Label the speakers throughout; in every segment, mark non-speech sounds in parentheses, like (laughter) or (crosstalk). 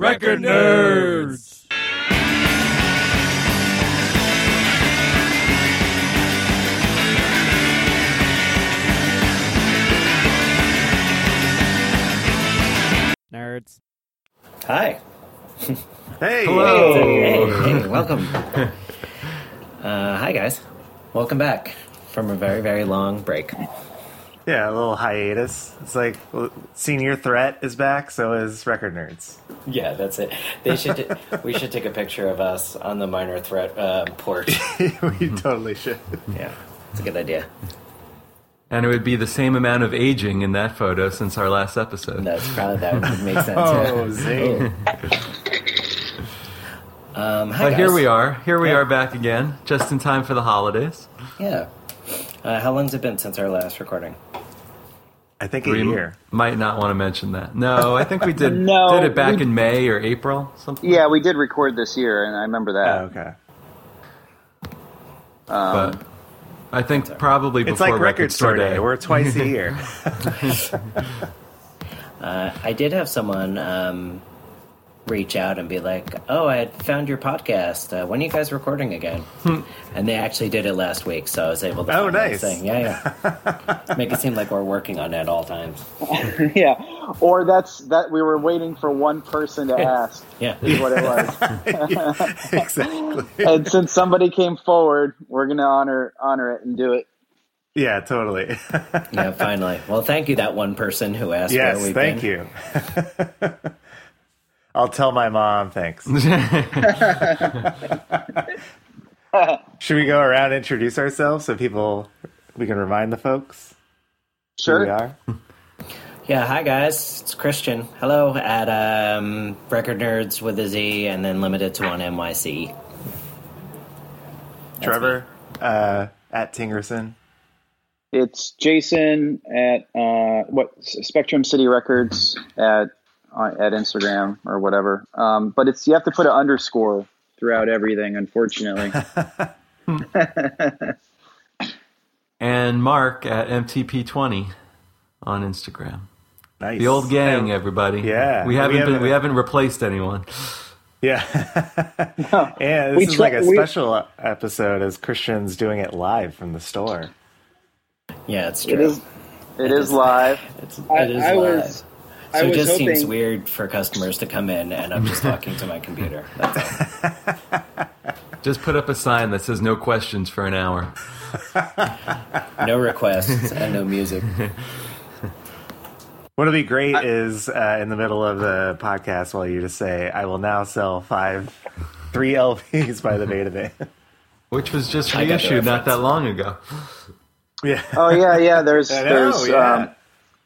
Speaker 1: Record Nerds!
Speaker 2: Nerds.
Speaker 3: Hi.
Speaker 4: Hey,
Speaker 1: Hello.
Speaker 3: Hey, hey, welcome. Uh, hi, guys. Welcome back from a very, very long break.
Speaker 4: Yeah, a little hiatus. It's like well, Senior Threat is back, so is Record Nerds.
Speaker 3: Yeah, that's it. They should. (laughs) we should take a picture of us on the minor threat uh, porch. (laughs)
Speaker 4: we totally should.
Speaker 3: Yeah, it's a good idea.
Speaker 1: And it would be the same amount of aging in that photo since our last episode.
Speaker 3: That's probably that would make sense. (laughs)
Speaker 4: Oh,
Speaker 3: yeah.
Speaker 4: zing.
Speaker 3: Um, hi,
Speaker 1: But here we are. Here we
Speaker 3: Yeah.
Speaker 1: are back again, just in time for the holidays.
Speaker 3: Yeah. Uh, how long's it been since our last recording?
Speaker 4: I think a
Speaker 1: We
Speaker 4: year.
Speaker 1: might not want to mention that. No, I think we did (laughs)
Speaker 5: No,
Speaker 1: did it back
Speaker 5: we-
Speaker 1: in May or April, something.
Speaker 5: Yeah, we did record this year, and I remember
Speaker 4: Oh,
Speaker 5: that.
Speaker 4: okay.
Speaker 5: Um,
Speaker 1: But I think probably
Speaker 4: It's
Speaker 1: before
Speaker 4: like Record Store Day. We're twice a year. (laughs) (laughs)
Speaker 3: Uh, I did have someone um, reach out and be like, "Oh, I had found your podcast. Uh, when are you guys recording again?" and they actually did it last week, so I was able to.
Speaker 4: Oh,
Speaker 3: find
Speaker 4: nice.
Speaker 3: thing. Yeah, yeah. (laughs) Make it seem like we're working on it at all times. (laughs)
Speaker 5: yeah, or that's that we were waiting for one person to ask.
Speaker 3: Yeah.
Speaker 5: Is what it was. (laughs)
Speaker 4: exactly.
Speaker 5: and since somebody came forward, we're gonna honor honor it and do it.
Speaker 4: Yeah, totally.
Speaker 3: Yeah, finally. Well, thank you, that one person who asked. where
Speaker 4: yes,
Speaker 3: we've
Speaker 4: thank
Speaker 3: been.
Speaker 4: you. I'll tell my mom thanks. (laughs) (laughs) Should we go around and introduce ourselves so people we can remind the folks who
Speaker 5: Sure.
Speaker 4: we are?
Speaker 3: Yeah, hi guys, it's Christian. Hello at um, Record Nerds with a Z, and then limited to one NYC.
Speaker 4: Trevor uh, at Tingerson.
Speaker 5: It's Jason at uh, what Spectrum City Records at at Instagram or whatever. Um, but it's you have to put an underscore throughout everything. Unfortunately, (laughs) (laughs)
Speaker 1: and Mark at MTP20 on Instagram.
Speaker 4: Nice.
Speaker 1: The old gang, everybody.
Speaker 4: Yeah.
Speaker 1: we haven't
Speaker 4: We
Speaker 1: been
Speaker 4: haven't-
Speaker 1: we haven't replaced anyone.
Speaker 4: Yeah. (laughs) and this
Speaker 5: We
Speaker 4: is
Speaker 5: try-
Speaker 4: like a
Speaker 5: we-
Speaker 4: special episode as Christian's doing it live from the store.
Speaker 3: Yeah, it's true.
Speaker 5: it is it is live.
Speaker 3: It's,
Speaker 5: I-
Speaker 3: it is
Speaker 5: I
Speaker 3: live.
Speaker 5: was-
Speaker 3: so
Speaker 5: I
Speaker 3: it
Speaker 5: was
Speaker 3: just seems weird for customers to come in and I'm just talking to my computer. (laughs)
Speaker 1: Just put up a sign that says no questions for an hour. (laughs)
Speaker 3: No requests and no music.
Speaker 4: What'll be great is uh, in the middle of the podcast while you just say, I will now sell five, three LPs by the Beta (laughs) Band.
Speaker 1: Which was just
Speaker 3: I got the
Speaker 1: reissued not that long ago.
Speaker 4: yeah.
Speaker 5: Oh yeah, yeah. There's
Speaker 4: know,
Speaker 5: there's
Speaker 4: yeah.
Speaker 5: um,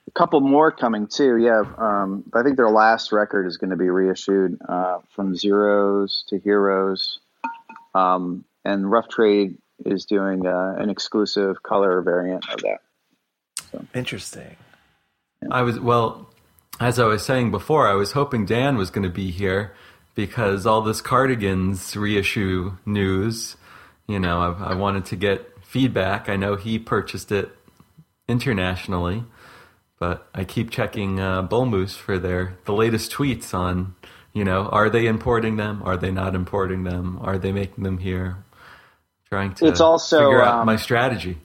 Speaker 5: a couple more coming too. Yeah, um, I think their last record is going to be reissued uh, from Zeros to Heroes, um, and Rough Trade is doing uh, an exclusive color variant of that.
Speaker 4: Interesting.
Speaker 1: I was well, as I was saying before, I was hoping Dan was going to be here because all this cardigans reissue news. You know, I, I wanted to get feedback. I know he purchased it internationally, but I keep checking uh, Bull Moose for their the latest tweets on. You know, are they importing them? Are they not importing them? Are they making them here? Trying to
Speaker 5: It's also,
Speaker 1: figure out
Speaker 5: um,
Speaker 1: my strategy.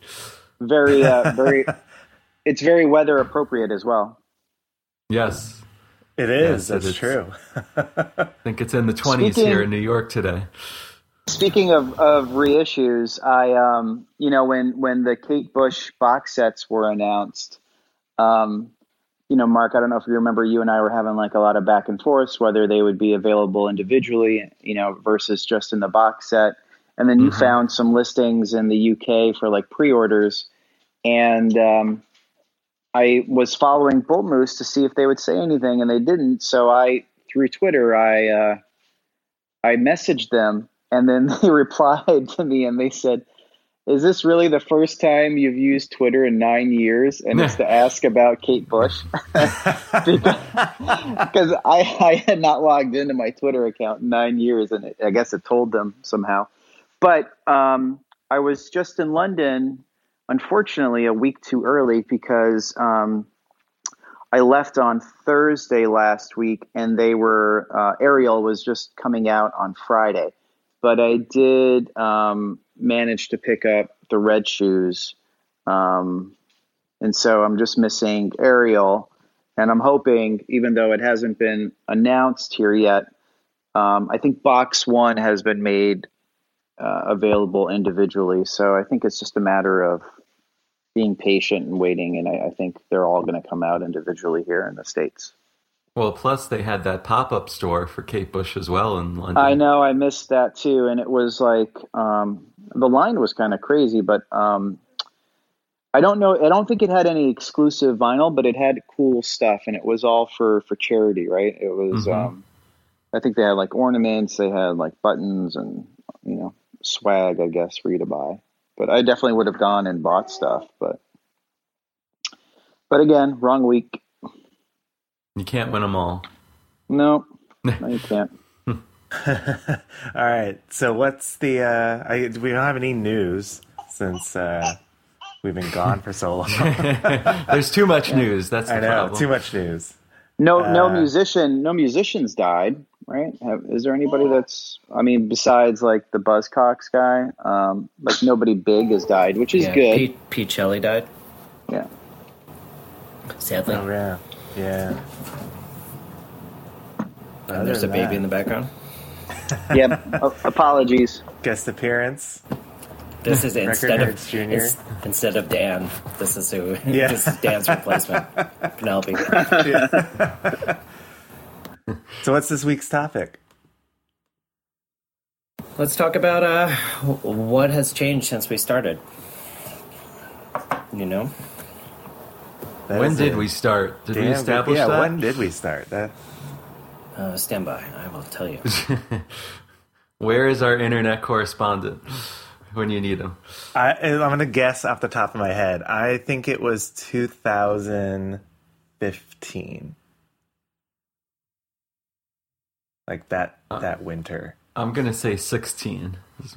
Speaker 5: Very, uh, (laughs) very. it's very weather appropriate as well.
Speaker 1: Yes,
Speaker 4: it is.
Speaker 1: Yes,
Speaker 4: That's
Speaker 1: is.
Speaker 4: true. (laughs)
Speaker 1: I think it's in the twenties here in New York today.
Speaker 5: Speaking of, of reissues, I um you know when when the Kate Bush box sets were announced, um, you know Mark, I don't know if you remember, you and I were having like a lot of back and forths whether they would be available individually, you know, versus just in the box set. And then you found some listings in the UK for like pre-orders, and um, I was following Bull Moose to see if they would say anything, and they didn't. So I through Twitter, I uh, I messaged them, and then (laughs) they replied to me, and they said, "Is this really the first time you've used Twitter in nine years?" And it's to (laughs) ask about Kate Bush (laughs) because I I had not logged into my Twitter account in nine years, and it, I guess it told them somehow. But um, I was just in London, unfortunately, a week too early because um, I left on Thursday last week, and they were uh, Ariel was just coming out on Friday, but I did um, manage to pick up the red shoes, um, and so I'm just missing Ariel, and I'm hoping, even though it hasn't been announced here yet, um, I think box one has been made uh, available individually, so I think it's just a matter of being patient and waiting, and I, I think they're all going to come out individually here in the states.
Speaker 1: Well, plus they had that pop up store for Kate Bush as well in London.
Speaker 5: I know I missed that too, and it was like um, the line was kind of crazy, but um, I don't know. I don't think it had any exclusive vinyl, but it had cool stuff, and it was all for for charity, right? It was.
Speaker 1: Mhm.
Speaker 5: Um, I think they had like ornaments, they had like buttons, and you know swag, I guess, for you to buy. But I definitely would have gone and bought stuff, but but again, wrong week.
Speaker 1: You can't win them all.
Speaker 5: No, (laughs) no, you can't. (laughs)
Speaker 4: All right. So what's the? Uh, I, we don't have any news since uh, we've been gone for so long. (laughs)
Speaker 1: There's too much news. That's the
Speaker 4: I know.
Speaker 1: problem.
Speaker 4: Too much news.
Speaker 5: No, no
Speaker 4: Uh,
Speaker 5: musician, no musicians died, right? Have, is there anybody that's? I mean, besides like the Buzzcocks guy, um, like nobody big has died, which is
Speaker 3: yeah,
Speaker 5: good.
Speaker 3: Pete, Pete Shelley died,
Speaker 5: Yeah.
Speaker 3: sadly.
Speaker 4: Oh yeah. Yeah.
Speaker 3: and there's a baby in the background. (laughs)
Speaker 5: Yep. (laughs) A- apologies.
Speaker 4: guest appearance.
Speaker 3: This is (laughs) instead of
Speaker 4: Jr..
Speaker 3: instead of Dan. This is who.
Speaker 4: Yeah.
Speaker 3: this is Dan's replacement, Penelope.
Speaker 4: So what's this week's topic?
Speaker 3: Let's talk about uh, what has changed since we started. You know,
Speaker 4: That
Speaker 1: when
Speaker 4: is
Speaker 1: did
Speaker 4: a
Speaker 1: we start? Did we
Speaker 4: damn
Speaker 1: establish
Speaker 4: good, yeah,
Speaker 1: that?
Speaker 4: when did we start? That
Speaker 3: uh, stand by. I will tell you. (laughs)
Speaker 1: Where is our internet correspondent when you need him?
Speaker 4: I, I'm going to guess off the top of my head. I think it was 2015. Like that
Speaker 1: Uh.
Speaker 4: that winter.
Speaker 1: I'm gonna say 16. Is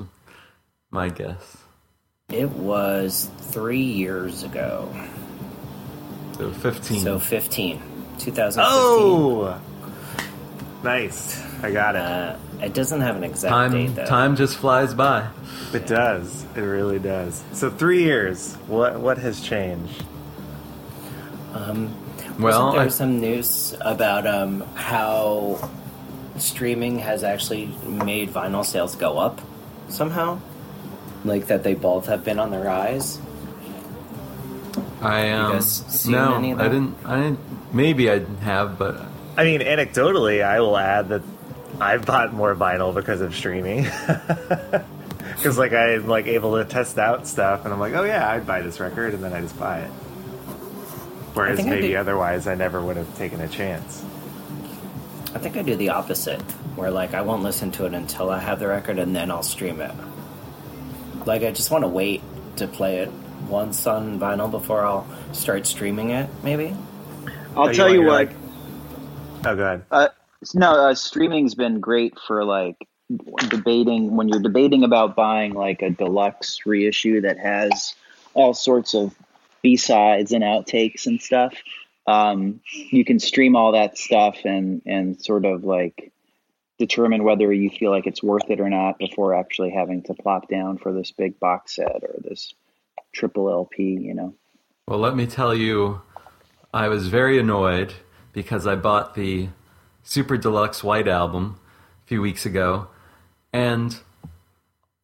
Speaker 1: my guess.
Speaker 3: It was three years ago.
Speaker 1: So 15.
Speaker 3: So 15. 2015.
Speaker 4: Oh, nice! I got it.
Speaker 3: Uh, it doesn't have an exact
Speaker 1: time
Speaker 3: date, though.
Speaker 1: time just flies by.
Speaker 4: It does. It really does. So three years. What what has changed?
Speaker 3: Um,
Speaker 1: Well,
Speaker 3: Wasn't there
Speaker 1: I-
Speaker 3: some news about um, how streaming has actually made vinyl sales go up somehow? Like that they both have been on the rise?
Speaker 1: I um,
Speaker 3: guys seen
Speaker 1: no,
Speaker 3: any of
Speaker 1: I didn't. I didn't. Maybe I have, but
Speaker 4: I mean, anecdotally, I will add that I've bought more vinyl because of streaming. (laughs) Because like I'm like able to test out stuff, and I'm like, oh yeah, I'd buy this record, and then I just buy it. Whereas
Speaker 3: think I
Speaker 4: maybe otherwise, I never would have taken a chance.
Speaker 3: I think I do the opposite, where like I won't listen to it until I have the record and then I'll stream it. Like I just want to wait to play it once on vinyl before I'll start streaming it, maybe.
Speaker 5: I'll tell
Speaker 4: you
Speaker 5: you what.
Speaker 4: you're Oh god,
Speaker 5: Uh, no, uh, streaming's been great for like debating when you're debating about buying like a deluxe reissue that has all sorts of B sides and outtakes and stuff. Um, you can stream all that stuff and and sort of like determine whether you feel like it's worth it or not before actually having to plop down for this big box set or this triple LP. You know.
Speaker 1: well, let me tell you, I was very annoyed because I bought the Super Deluxe White album a few weeks ago, and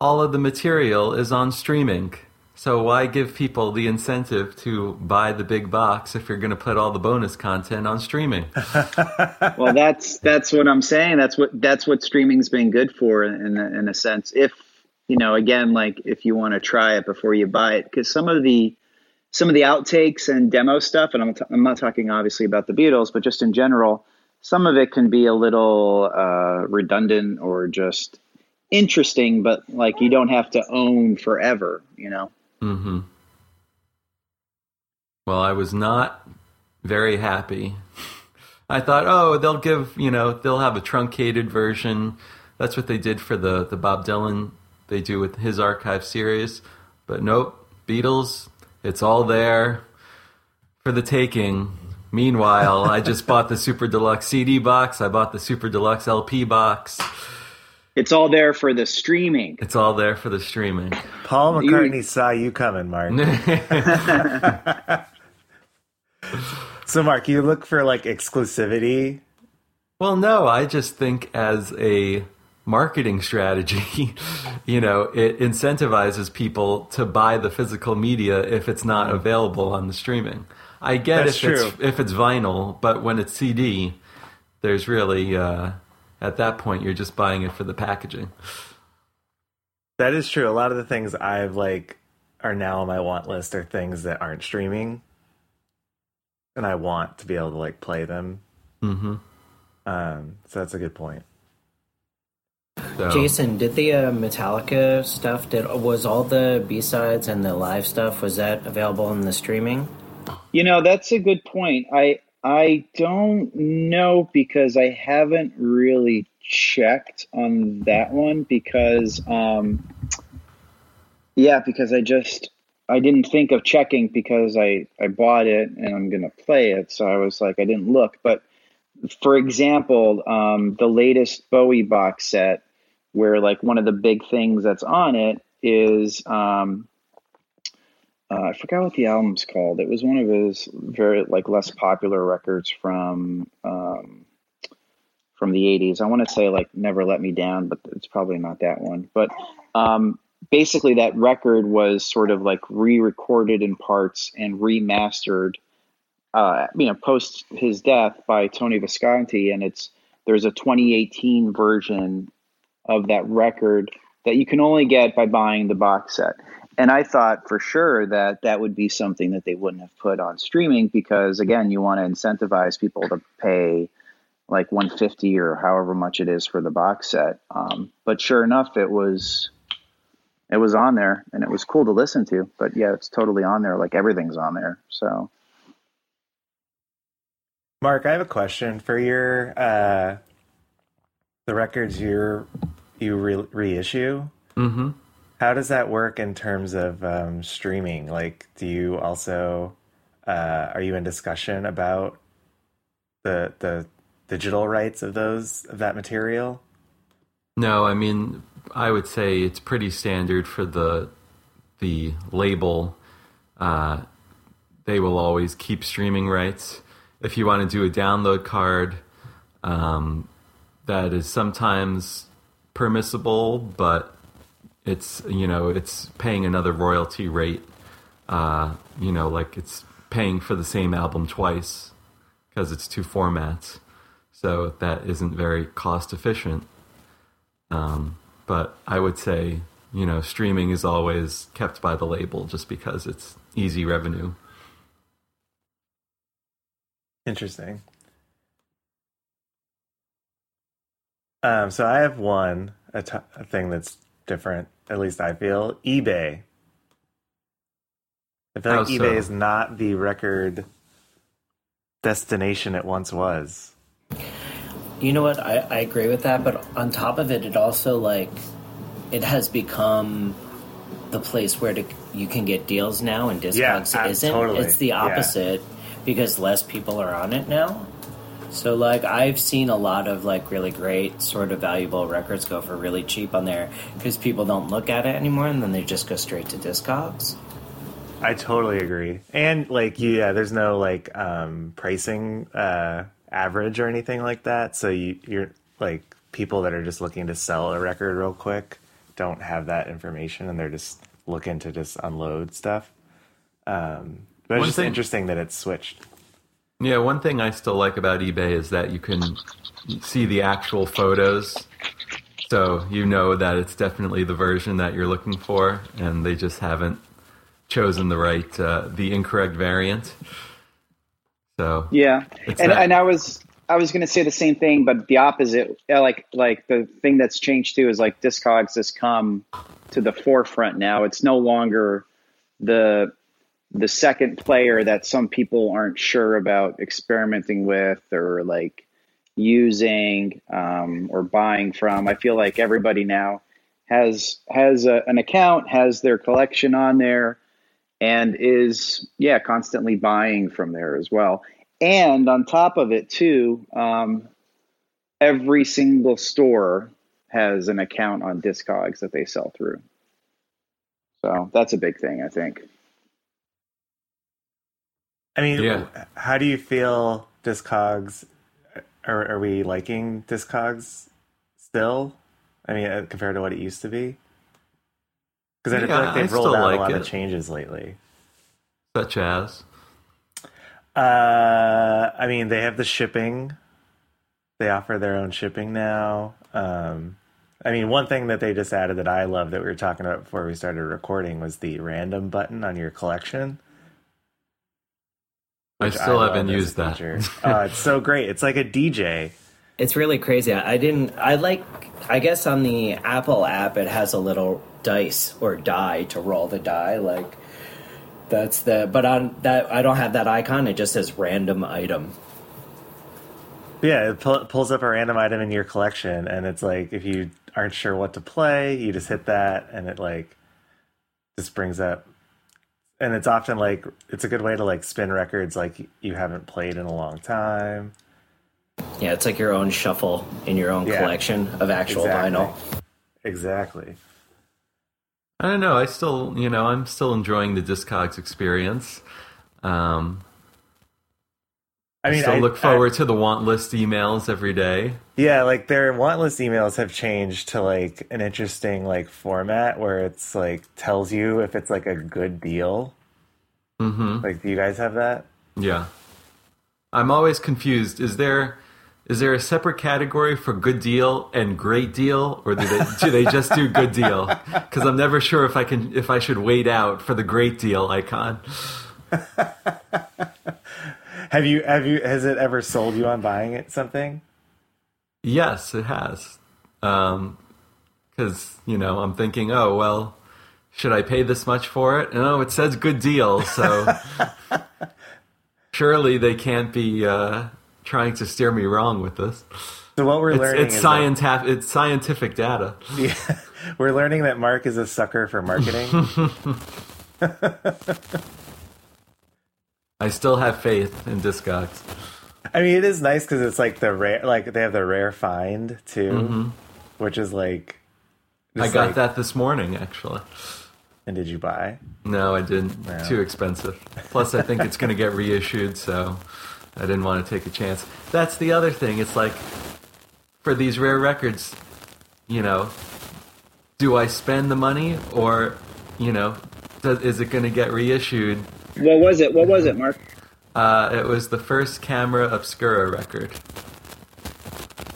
Speaker 1: all of the material is on streaming. So why give people the incentive to buy the big box if you're going to put all the bonus content on streaming? (laughs)
Speaker 5: well that's that's what i'm saying that's what that's what streaming's been good for in in a sense if you know again like if you want to try it before you buy it because some of the some of the outtakes and demo stuff and I'm, t- I'm not talking obviously about the beatles but just in general some of it can be a little uh, redundant or just interesting but like you don't have to own forever you know
Speaker 1: Mm-hmm. Well, I was not very happy. I thought, oh, they'll give, you know, they'll have a truncated version. That's what they did for the the Bob Dylan. They do with his archive series, but nope, Beatles. It's all there for the taking Meanwhile, I just bought the Super Deluxe CD box. I bought the Super Deluxe LP box.
Speaker 5: It's all there for the streaming.
Speaker 1: It's all there for the streaming.
Speaker 4: Paul McCartney saw you coming, Mark. (laughs) (laughs) so, Mark, you look for like exclusivity.
Speaker 1: Well, no, I just think as a marketing strategy, (laughs) you know, it incentivizes people to buy the physical media if it's not available on the streaming. I get
Speaker 4: That's
Speaker 1: if
Speaker 4: true.
Speaker 1: it's if it's vinyl, but when it's CD, there's really uh, at that point you're just buying it for the packaging.
Speaker 4: That is true. A lot of the things I've like are now on my want list are things that aren't streaming, and I want to be able to like play them.
Speaker 1: hmm
Speaker 4: Um, so that's a good point.
Speaker 1: So,
Speaker 3: Jason, did the uh, Metallica stuff? Did was all the B sides and the live stuff? Was that available in the streaming?
Speaker 5: You know, that's a good point. I I don't know because I haven't really checked on that one because um yeah, because I just I didn't think of checking because I I bought it and I'm going to play it, so I was like I didn't look, but for example, um the latest Bowie box set where like one of the big things that's on it is um uh, I forgot what the album's called. It was one of his very like less popular records from um, from the '80s. I want to say like "Never Let Me Down," but it's probably not that one. But um, basically, that record was sort of like re-recorded in parts and remastered. Uh, you know, post his death by Tony Visconti, and it's there's a 2018 version of that record that you can only get by buying the box set. And I thought for sure that that would be something that they wouldn't have put on streaming because again, you want to incentivize people to pay like 150 or however much it is for the box set. Um, but sure enough, it was it was on there and it was cool to listen to. But yeah, it's totally on there. Like everything's on there. So
Speaker 4: Mark, I have a question for your uh, the records you you re- reissue.
Speaker 1: hmm
Speaker 4: How does that work in terms of um, streaming? Like, do you also uh, are you in discussion about the the digital rights of those of that material?
Speaker 1: No, I mean, I would say it's pretty standard for the the label. Uh, they will always keep streaming rights. If you want to do a download card, um, that is sometimes permissible, but it's you know it's paying another royalty rate. Uh, you know, like it's paying for the same album twice because it's two formats. So that isn't very cost efficient. Um, but I would say, you know, streaming is always kept by the label just because it's easy revenue.
Speaker 4: Interesting. Um, so I have one a, t- a thing that's different. At least I feel eBay. I feel
Speaker 1: How
Speaker 4: like
Speaker 1: so?
Speaker 4: eBay is not the record destination it once was.
Speaker 3: You know what? I, I agree with that, but on top of it, it also like it has become the place where to, you can get deals now, and
Speaker 4: Yeah,
Speaker 3: Discogs
Speaker 4: uh,
Speaker 3: isn't.
Speaker 4: totally.
Speaker 3: It's the
Speaker 4: Yeah.
Speaker 3: opposite because less people are on it now. So like I've seen a lot of like really great sort of valuable records go for really cheap on there because people don't look at it anymore, and then they just go straight to Discogs.
Speaker 4: I totally agree. And like yeah, there's no like um pricing uh average or anything like that. So you you're like people that are just looking to sell a record real quick don't have that information and they're just looking to just unload stuff. Um but it's just
Speaker 1: thing-
Speaker 4: interesting that it's switched.
Speaker 1: Yeah, one thing I still like about eBay is that you can see the actual photos. So you know that it's definitely the version that you're looking for, and they just haven't chosen the right, uh, the incorrect variant. So
Speaker 5: Yeah, and
Speaker 1: that-
Speaker 5: and I was I was going to say the same thing, but the opposite. Like like the thing that's changed too is like Discogs has come to the forefront now. It's no longer the the second player that some people aren't sure about experimenting with or like using um, or buying from. I feel like everybody now has has a, an account, has their collection on there, and is yeah constantly buying from there as well. and on top of it too, um, every single store has an account on Discogs that they sell through. So that's a big thing, I think.
Speaker 4: I mean,
Speaker 1: Yeah.
Speaker 4: how do you feel Discogs? Are, are we liking Discogs still? I mean, uh, compared to what it used to be? Because I feel like they've
Speaker 1: I
Speaker 4: rolled out
Speaker 1: like
Speaker 4: a lot
Speaker 1: it.
Speaker 4: of changes lately.
Speaker 1: Such as
Speaker 4: Uh, I mean, they have the shipping. They offer their own shipping now. Um, I mean, one thing that they just added that I love that we were talking about before we started recording was the random button on your collection.
Speaker 1: I still
Speaker 4: love
Speaker 1: haven't used that.
Speaker 4: feature. oh, it's so (laughs) great. It's like a DJ.
Speaker 3: It's really crazy. I I didn't. I like. I guess on the Apple app, it has a little dice or die to roll the die. Like that's the. But on that, I don't have that icon. It just says random item.
Speaker 4: Yeah, it pull, pulls up a random item in your collection, and it's like if you aren't sure what to play, you just hit that, and it like just brings up. And it's often like it's a good way to like spin records like you haven't played in a long time.
Speaker 3: Yeah, it's like your own shuffle in your own
Speaker 4: Yeah.
Speaker 3: collection of actual
Speaker 4: Exactly.
Speaker 3: vinyl.
Speaker 4: Exactly.
Speaker 1: I don't know. I still, you know, I'm still enjoying the Discogs experience. Um,
Speaker 4: I mean,
Speaker 1: still
Speaker 4: I
Speaker 1: look forward to the want list emails every day.
Speaker 4: Yeah, like their want list emails have changed to like an interesting like format where it's like tells you if it's like a good deal.
Speaker 1: Mm-hmm.
Speaker 4: Like, do you guys have that?
Speaker 1: Yeah, I'm always confused. Is there is there a separate category for good deal and great deal, or do they do they just do good deal? (laughs) Because I'm never sure if I can if I should wait out for the great deal icon. (laughs)
Speaker 4: Have you have you has it ever sold you on buying it something?
Speaker 1: Yes, it has. Because, you know, I'm thinking, oh, well, should I pay this much for it? And oh, it says good deal, so (laughs) surely they can't be uh, trying to steer me wrong with this.
Speaker 4: So what we're
Speaker 1: It's,
Speaker 4: learning
Speaker 1: it's,
Speaker 4: is
Speaker 1: scientific, it's scientific data.
Speaker 4: yeah, (laughs) we're learning that Mark is a sucker for marketing. (laughs)
Speaker 1: I still have faith in Discogs.
Speaker 4: I mean, it is nice because it's like the rare, like they have the rare find too, which is like.
Speaker 1: Mm-hmm. I got
Speaker 4: like-
Speaker 1: that this morning, actually.
Speaker 4: And did you buy?
Speaker 1: No, I didn't.
Speaker 4: No.
Speaker 1: Too expensive. Plus, I think it's going to get reissued, so I didn't want to take a chance. That's the other thing. It's like for these rare records, you know, do I spend the money or, you know, does, is it going to get reissued?
Speaker 5: What was it? What was it, Mark?
Speaker 1: Uh, it was the first Camera Obscura record,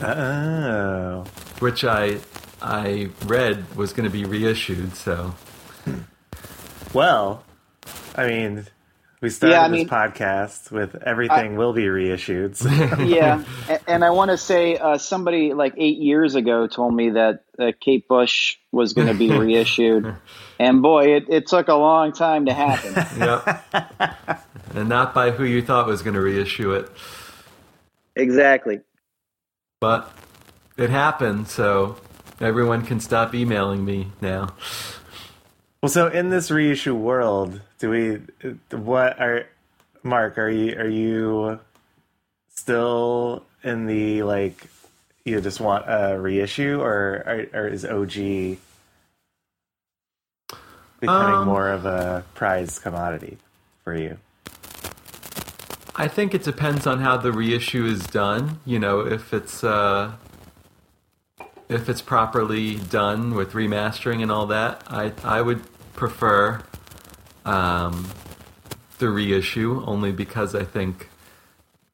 Speaker 4: Oh,
Speaker 1: which I I read was going to be reissued. So
Speaker 4: well, I mean, we started
Speaker 5: Yeah, I
Speaker 4: this podcast with everything will be reissued. so- (laughs)
Speaker 5: yeah, a- and I want to say uh, somebody like eight years ago told me that uh, Kate Bush was going to be (laughs) reissued, and boy, it, it took a long time to happen. (laughs)
Speaker 1: yep, and not by who you thought was going to reissue it.
Speaker 5: exactly.
Speaker 1: But it happened, so everyone can stop emailing me now.
Speaker 4: Well, so in this reissue world, do we? What are Mark? Are you are you still in the like? You just want a reissue, or or, or is OG becoming
Speaker 1: Um,
Speaker 4: more of a prized commodity for you?
Speaker 1: I think it depends on how the reissue is done. You know, if it's uh, if it's properly done with remastering and all that, I I would prefer um, the reissue only because I think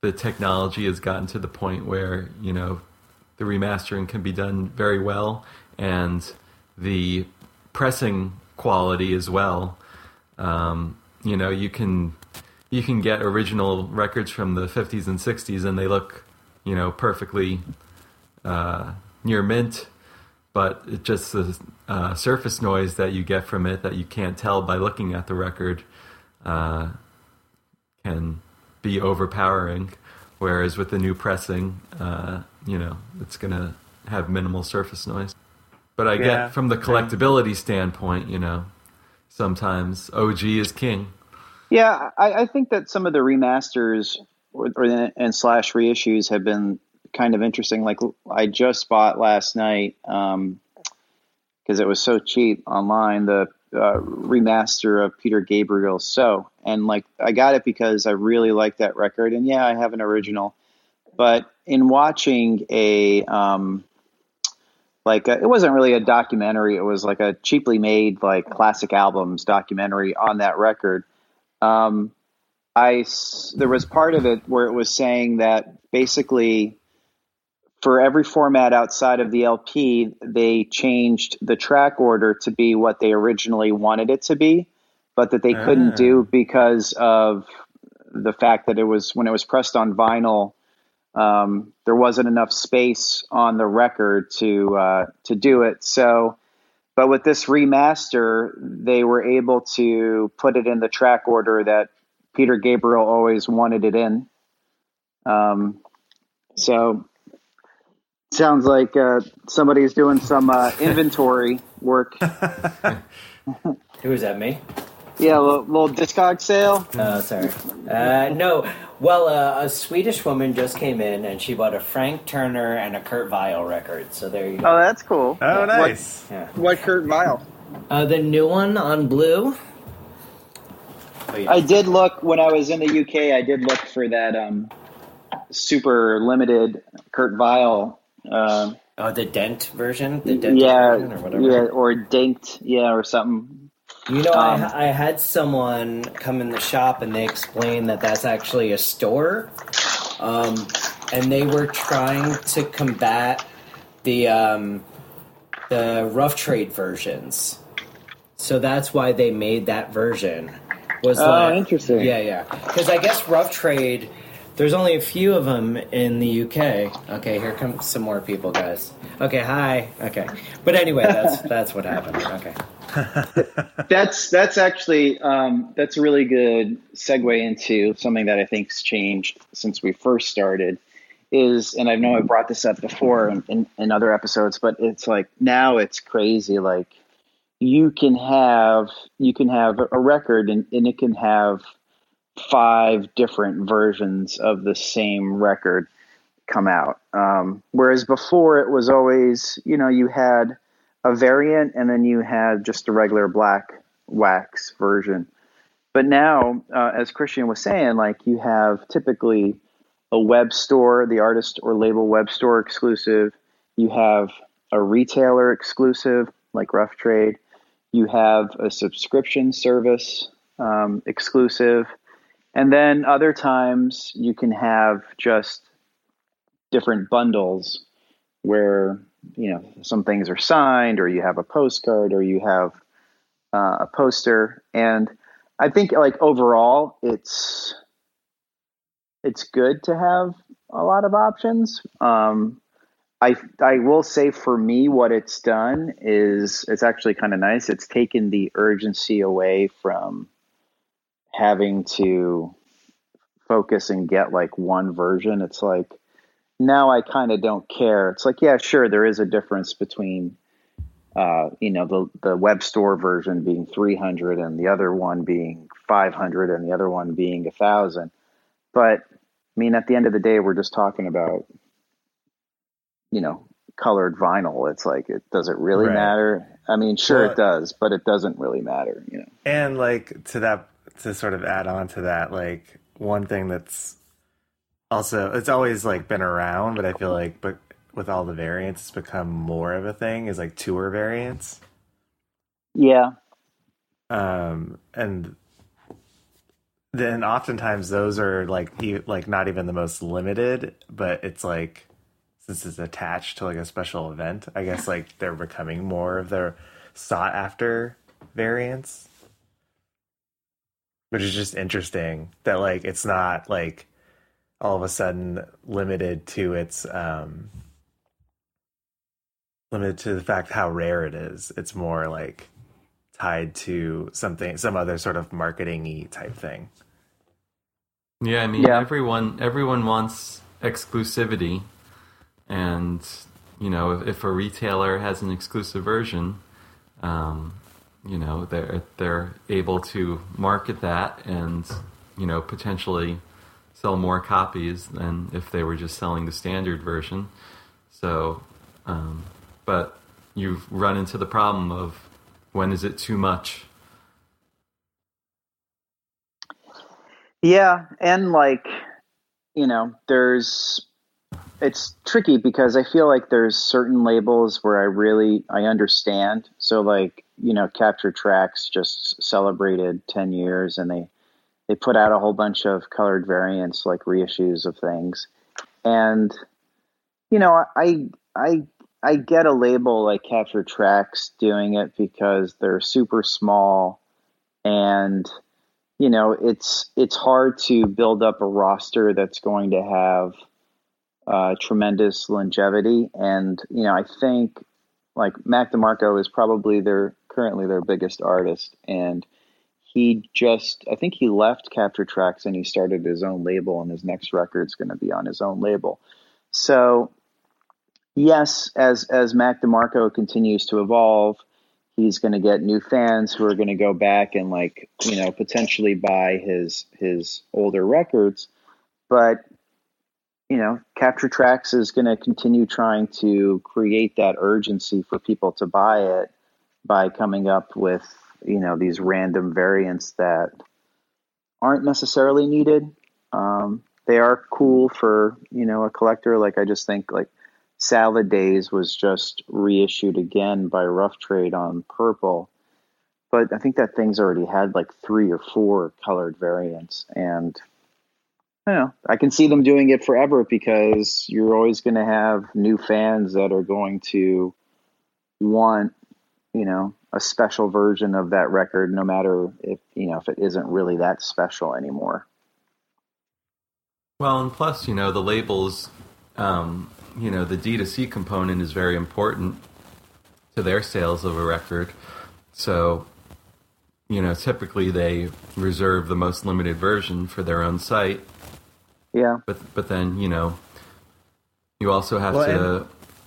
Speaker 1: the technology has gotten to the point where you know the remastering can be done very well and the pressing quality as well. Um, you know, you can you can get original records from the 50s and 60s and they look, you know, perfectly uh, near mint, but it just the uh, surface noise that you get from it that you can't tell by looking at the record uh, can be overpowering. Whereas with the new pressing, uh, you know, it's going to have minimal surface noise. But I
Speaker 4: Yeah.
Speaker 1: get from the collectability standpoint, you know, sometimes OG is king.
Speaker 5: Yeah, I, I think that some of the remasters or, or and slash reissues have been kind of interesting. Like I just bought last night because um, it was so cheap online the uh, remaster of Peter Gabriel's So, and like I got it because I really like that record, and yeah, I have an original, but in watching a um, like a, it wasn't really a documentary; it was like a cheaply made like classic albums documentary on that record. Um, I there was part of it where it was saying that basically for every format outside of the LP, they changed the track order to be what they originally wanted it to be, but that they couldn't do ah. because of the fact that it was when it was pressed on vinyl, um, there wasn't enough space on the record to uh, to do it. So, but with this remaster, they were able to put it in the track order that Peter Gabriel always wanted it in. Um, so sounds like uh, somebody's doing some uh, inventory work. (laughs) (laughs)
Speaker 3: Who is that? Me?
Speaker 5: Yeah, a little, little discog sale.
Speaker 3: Oh, sorry. Uh, no. Well, uh, a Swedish woman just came in and she bought a Frank Turner and a Kurt Vile record. So there you go.
Speaker 5: Oh, that's cool.
Speaker 4: Oh, nice.
Speaker 5: What, yeah. what Kurt Vile?
Speaker 3: Uh, the new one on blue.
Speaker 5: Oh, yeah. I did look when I was in the UK. I did look for that um, super limited Kurt Vile. Uh,
Speaker 3: oh, the dent version, the dent
Speaker 5: yeah,
Speaker 3: version or whatever.
Speaker 5: Yeah, or dinked, yeah, or something.
Speaker 3: You know, um, I, I had someone come in the shop and they explained that that's actually a store, um, and they were trying to combat the um, the rough trade versions. So that's why they made that version
Speaker 5: was oh, like, interesting.
Speaker 3: Yeah, yeah. Because I guess Rough Trade, there's only a few of them in the UK. Okay, here comes some more people, guys. Okay, hi. Okay, but anyway, that's (laughs) that's what happened. Okay. (laughs)
Speaker 5: that's that's actually um, that's a really good segue into something that I think's changed since we first started. Is and I know I brought this up before in, in, in other episodes, but it's like now it's crazy. Like you can have you can have a record and, and it can have five different versions of the same record come out. Um, whereas before it was always, you know, you had a variant and then you had just a regular black wax version. But now, uh, as Christian was saying, like you have typically a web store, the artist or label web store exclusive. You have a retailer exclusive, like Rough Trade you have a subscription service um, exclusive. And then other times you can have just different bundles where, you know, some things are signed or you have a postcard or you have uh, a poster. And I think like overall it's, it's good to have a lot of options. Um, I I will say for me, what it's done is it's actually kind of nice. It's taken the urgency away from having to focus and get like one version. It's like now I kind of don't care. It's like yeah, sure, there is a difference between uh, you know the the web store version being 300 and the other one being 500 and the other one being a thousand. But I mean, at the end of the day, we're just talking about you know, colored vinyl. It's like, it does it really right. matter? I mean, sure well, it does, but it doesn't really matter, you know.
Speaker 4: And like to that, to sort of add on to that, like one thing that's also it's always like been around, but I feel like, but with all the variants, it's become more of a thing. Is like tour variants.
Speaker 5: Yeah.
Speaker 4: Um, and then oftentimes those are like like not even the most limited, but it's like since it's attached to like a special event, I guess like they're becoming more of their sought after variants. Which is just interesting that like it's not like all of a sudden limited to its um limited to the fact how rare it is. It's more like tied to something some other sort of marketing type thing.
Speaker 1: Yeah, I mean yeah. everyone everyone wants exclusivity and you know if, if a retailer has an exclusive version um, you know they're they're able to market that and you know potentially sell more copies than if they were just selling the standard version. So, um, but you've run into the problem of when is it too much?
Speaker 5: Yeah, and like, you know, there's it's tricky because I feel like there's certain labels where I really I understand. So like, you know, Capture Tracks just celebrated 10 years and they they put out a whole bunch of colored variants like reissues of things. And you know, I I I get a label like Capture Tracks doing it because they're super small and you know, it's it's hard to build up a roster that's going to have uh, tremendous longevity. And you know, I think like Mac DeMarco is probably their currently their biggest artist, and he just I think he left Capture Tracks and he started his own label, and his next record's going to be on his own label. So yes, as as Mac DeMarco continues to evolve, he's going to get new fans who are going to go back and like you know potentially buy his his older records, but you know, Capture Tracks is going to continue trying to create that urgency for people to buy it by coming up with, you know, these random variants that aren't necessarily needed. Um, they are cool for, you know, a collector. Like, I just think, like, Salad Days was just reissued again by Rough Trade on purple. But I think that thing's already had like three or four colored variants. And I know. I can see them doing it forever because you're always going to have new fans that are going to want, you know, a special version of that record, no matter if you know if it isn't really that special anymore.
Speaker 1: Well, and plus, you know, the labels, um, you know, the D2C component is very important to their sales of a record. So, you know, typically they reserve the most limited version for their own site
Speaker 5: yeah.
Speaker 1: But but then you know, you also have
Speaker 4: Well,
Speaker 1: to
Speaker 4: and-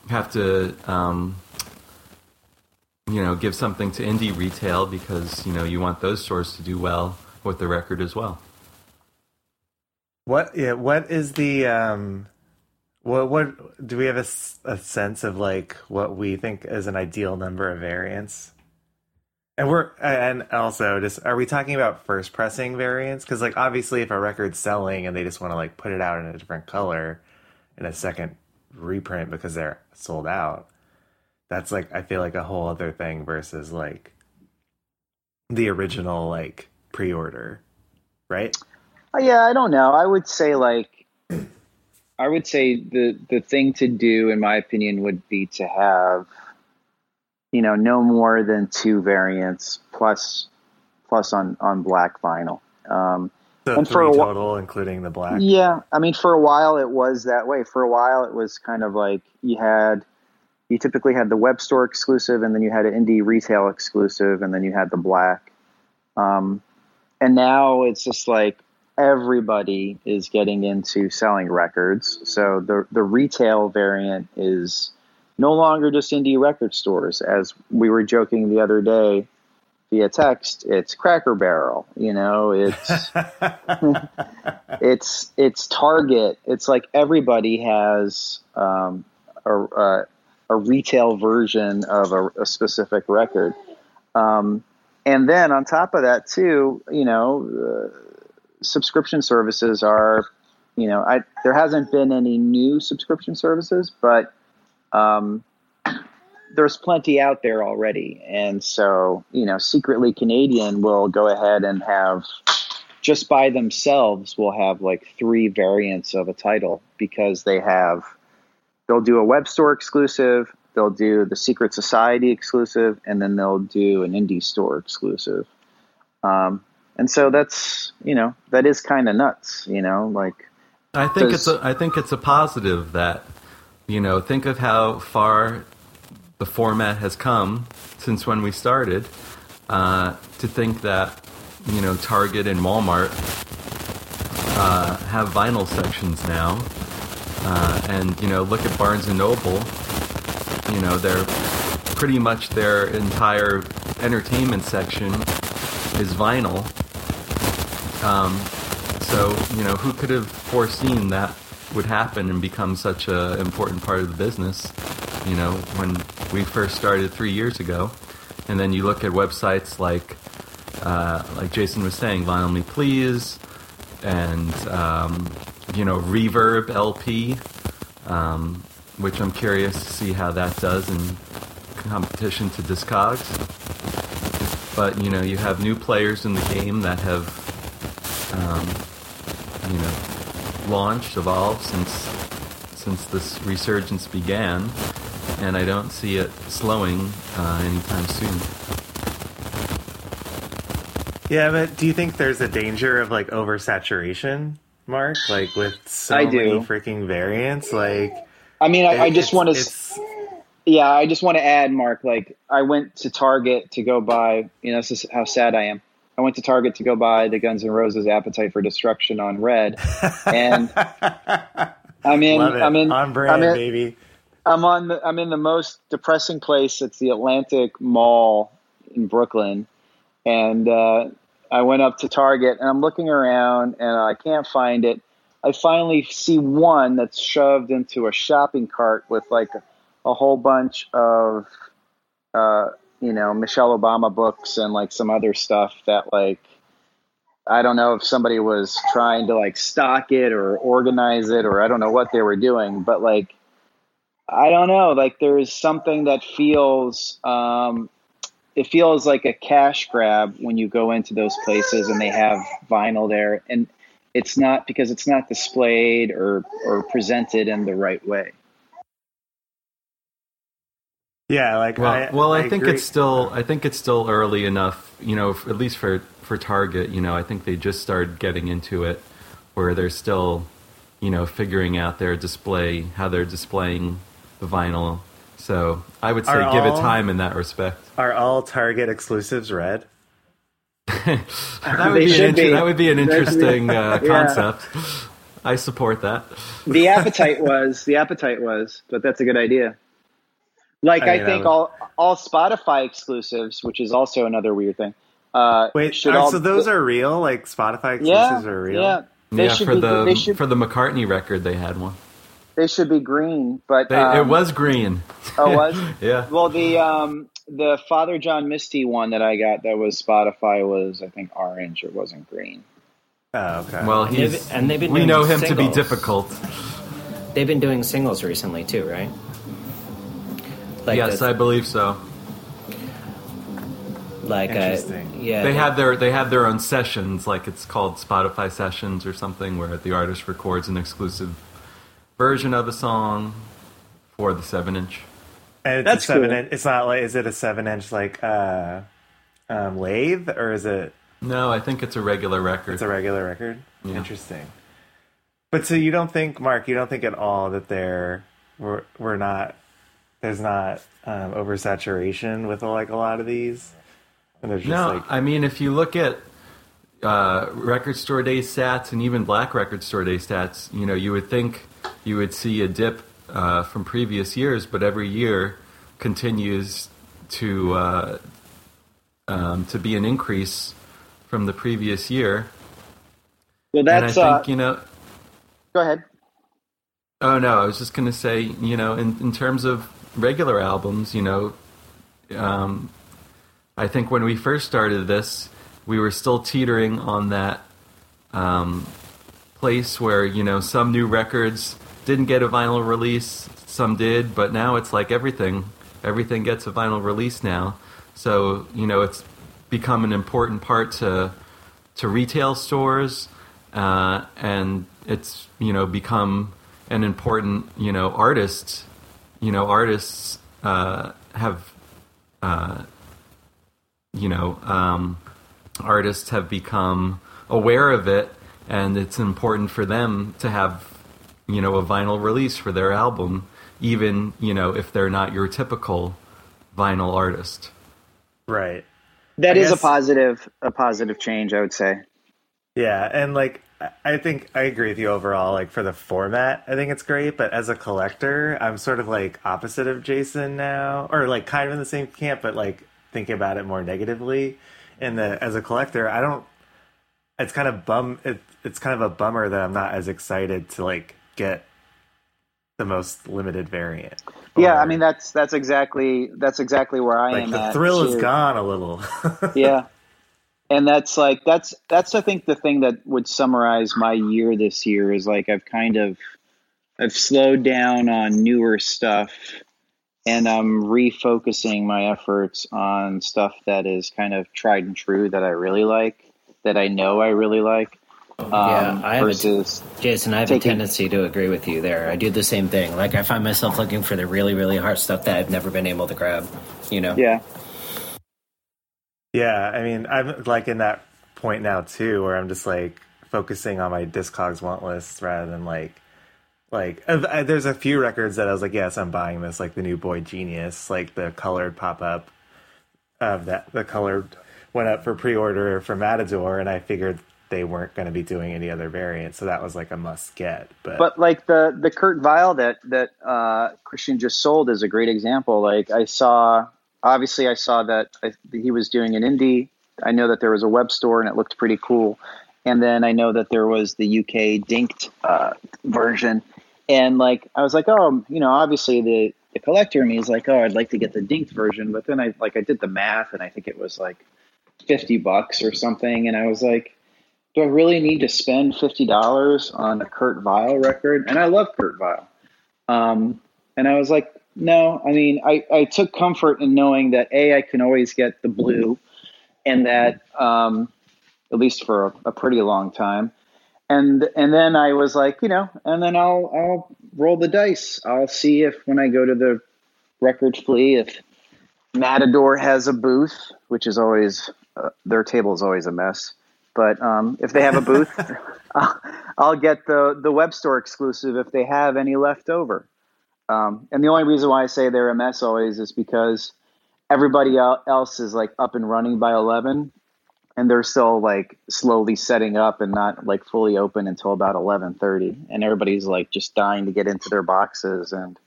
Speaker 1: have to um, you know give something to indie retail because you know you want those stores to do well with the record as well.
Speaker 4: What? Yeah. What is the? Um, what? What? Do we have a, a sense of like what we think is an ideal number of variants? And we're and also just are we talking about first pressing variants? Because like obviously, if a record's selling and they just want to like put it out in a different color in a second reprint because they're sold out, that's like I feel like a whole other thing versus like the original like pre-order, right?
Speaker 5: Uh, yeah, I don't know. I would say like I would say the the thing to do in my opinion would be to have you know no more than two variants plus plus on on black vinyl. Um,
Speaker 4: So
Speaker 5: And for a wh-
Speaker 4: total, including the black.
Speaker 5: Yeah, I mean, for a while it was that way. For a while, it was kind of like you had, you typically had the web store exclusive, and then you had an indie retail exclusive, and then you had the black. Um, and now it's just like everybody is getting into selling records. So the the retail variant is no longer just indie record stores. As we were joking the other day via text, it's Cracker Barrel. You know, it's (laughs) it's it's Target. It's like everybody has um, a, a a retail version of a, a specific record. Um, and then on top of that, too, you know, uh, subscription services are, you know, I there hasn't been any new subscription services, but um, there's plenty out there already. And so, you know, secretly Canadian will go ahead and have just by themselves will have like three variants of a title because they have they'll do a web store exclusive, they'll do the Secret Society exclusive, and then they'll do an indie store exclusive. Um, and so that's you know that is kind of nuts, you know, like
Speaker 1: I think it's a, I think it's a positive that you know think of how far the format has come since when we started. Uh, to think that you know Target and Walmart uh, have vinyl sections now, uh, and you know look at Barnes and Noble. You know they're pretty much their entire entertainment section is vinyl. Um, so you know, who could have foreseen that would happen and become such an important part of the business? You know, when we first started three years ago, and then you look at websites like, uh, like Jason was saying, Vinyl Me Please, and um, you know, Reverb LP, um, which I'm curious to see how that does in competition to Discogs. But you know, you have new players in the game that have, um, you know, launched, evolved since since this resurgence began, and I don't see it slowing uh, anytime soon.
Speaker 4: Yeah, but do you think there's a danger of like oversaturation, Mark? Like with so
Speaker 5: I do.
Speaker 4: many freaking variants, like
Speaker 5: I mean, I, I just want to. Yeah, I just want to add, Mark. Like, I went to Target to go buy. You know, this is how sad I am. I went to Target to go buy the Guns N' Roses "Appetite for Destruction" on Red, and (laughs) I'm in. I'm in.
Speaker 4: on brand,
Speaker 5: I'm in,
Speaker 4: baby.
Speaker 5: I'm on. The, I'm in the most depressing place. It's the Atlantic Mall in Brooklyn, and uh, I went up to Target and I'm looking around and I can't find it. I finally see one that's shoved into a shopping cart with like a, a whole bunch of, uh, you know, Michelle Obama books and like some other stuff that like. I don't know if somebody was trying to like stock it or organize it or I don't know what they were doing, but like I don't know. Like there's something that feels um, it feels like a cash grab when you go into those places and they have vinyl there, and it's not because it's not displayed or or presented in the right way.
Speaker 4: Yeah, like
Speaker 1: Well,
Speaker 4: I,
Speaker 1: well, I, think
Speaker 4: agree.
Speaker 1: it's still I think it's still early enough, you know, f- at least for for Target, you know, I think they just started getting into it where they're still, you know, figuring out their display, how they're displaying the vinyl. So, I would say
Speaker 4: Are
Speaker 1: give it time in that respect.
Speaker 4: Are all Target exclusives red? (laughs)
Speaker 1: That would be, an
Speaker 5: should
Speaker 1: inter-
Speaker 5: be.
Speaker 1: that would be an interesting uh, (laughs)
Speaker 5: yeah.
Speaker 1: concept. I support that.
Speaker 5: The (laughs) appetite was the appetite was, but that's a good idea. Like
Speaker 4: I
Speaker 5: I, think
Speaker 4: I would-
Speaker 5: all all Spotify exclusives, which is also another weird thing. Uh,
Speaker 4: Wait,
Speaker 5: should
Speaker 4: are-
Speaker 5: all,
Speaker 4: so those are real? Like Spotify
Speaker 5: yeah,
Speaker 4: exclusives are real?
Speaker 5: yeah. They
Speaker 1: yeah,
Speaker 5: should
Speaker 1: for
Speaker 5: be.
Speaker 1: the
Speaker 5: they should.
Speaker 1: for the McCartney record, they had one.
Speaker 5: they should be green, but
Speaker 1: They,
Speaker 5: um,
Speaker 1: it was green.
Speaker 5: Oh, it was (laughs)
Speaker 1: Yeah.
Speaker 5: Well, the um, the Father John Misty one that I got that was Spotify was I think orange. It wasn't green.
Speaker 4: Oh, okay.
Speaker 1: Well,
Speaker 3: And
Speaker 1: he's
Speaker 3: they've- and they've been
Speaker 1: we
Speaker 3: doing
Speaker 1: know him to be difficult.
Speaker 3: They've been doing singles recently too, right? Like
Speaker 1: yes,
Speaker 3: the-
Speaker 1: I believe so.
Speaker 3: like uh,
Speaker 4: Interesting.
Speaker 3: yeah.
Speaker 1: They have their they have their own sessions, like it's called Spotify sessions or something, where the artist records an exclusive version of a song for the seven inch.
Speaker 4: and it's
Speaker 5: that's
Speaker 4: a seven
Speaker 5: cool.
Speaker 4: inch. It's not like is it a seven inch like uh, um, lathe or is it
Speaker 1: No, I think it's a regular record.
Speaker 4: it's a regular record?
Speaker 1: Yeah.
Speaker 4: Interesting. But so you don't think, Mark? You don't think at all that there we're we're not there's not um, oversaturation with like a lot of these, and there's just
Speaker 1: no,
Speaker 4: like
Speaker 1: I mean if you look at uh, record store day stats and even black record store day stats, you know, you would think you would see a dip uh, from previous years, but every year continues to uh, um, to be an increase from the previous year.
Speaker 5: Well,
Speaker 1: and I
Speaker 5: that's
Speaker 1: think
Speaker 5: uh,
Speaker 1: you know.
Speaker 5: go ahead.
Speaker 1: Oh no, I was just gonna say, you know, in in terms of regular albums, you know, um, I think when we first started this, we were still teetering on that um, place where you know some new records didn't get a vinyl release, some did, but now it's like everything, everything gets a vinyl release now. So you know, it's become an important part to to retail stores, uh, and it's you know become an important you know artist. You know, artists uh, have uh, you know um, artists have become aware of it, and it's important for them to have you know a vinyl release for their album, even you know if they're not your typical vinyl artist.
Speaker 4: right.
Speaker 5: That
Speaker 4: I
Speaker 5: is
Speaker 4: guess-
Speaker 5: a positive a positive change, I would say.
Speaker 4: Yeah, and like I- think I agree with you overall. Like for the format, I think it's great. But as a collector, I'm sort of like opposite of Jason now, or like kind of in the same camp, but like thinking about it more negatively. And the as a collector, I don't. It's kind of bum. It it's kind of a bummer that I'm not as excited to like get the most limited variant.
Speaker 5: yeah, I mean that's that's exactly that's exactly where I
Speaker 4: like
Speaker 5: am.
Speaker 4: the thrill is gone a little. (laughs)
Speaker 5: yeah and that's like that's that's i think the thing that would summarize my year this year is like i've kind of i've slowed down on newer stuff and i'm refocusing my efforts on stuff that is kind of tried and true that i really like that i know i really like um,
Speaker 3: Yeah, I have a- Jason, I have
Speaker 5: Taking-
Speaker 3: a tendency to agree with you there. I do the same thing. Like I find myself looking for the really, really hard stuff that I've never been able to grab. You know?
Speaker 5: yeah
Speaker 4: Yeah, I mean, I'm like in that point now too, where I'm just like focusing on my Discogs want list rather than like, like uh, uh, there's a few records that I was like, yes, I'm buying this, like the new Boy Genius, like the colored pop up of that, the colored went up for pre order for Matador, and I figured they weren't going to be doing any other variants, so that was like a must get. But,
Speaker 5: but like the the Kurt Vile that that uh, Christian just sold is a great example. Like I saw, obviously, I saw that he was doing an indie. I know that there was a web store and it looked pretty cool. And then I know that there was the UK dinked uh, version, and like I was like, oh, you know, obviously the the collector in me is like, oh, I'd like to get the dinked version. But then I like I did the math and I think it was like fifty bucks or something, and I was like do I really need to spend fifty dollars on a Kurt Vile record? And I love Kurt Vile. Um, and I was like, no. I mean, I, I took comfort in knowing that a I can always get the blue, and that um, at least for a, a pretty long time. And and then I was like, you know, and then I'll I'll roll the dice. I'll see if when I go to the record flea if Matador has a booth, which is always uh, their table is always a mess. But um, if they have a booth, (laughs) (laughs) I'll, I'll get the the web store exclusive if they have any left over. Um, and the only reason why I say they're a mess always is because everybody else is like up and running by eleven, and they're still like slowly setting up and not like fully open until about eleven thirty. And everybody's like just dying to get into their boxes, and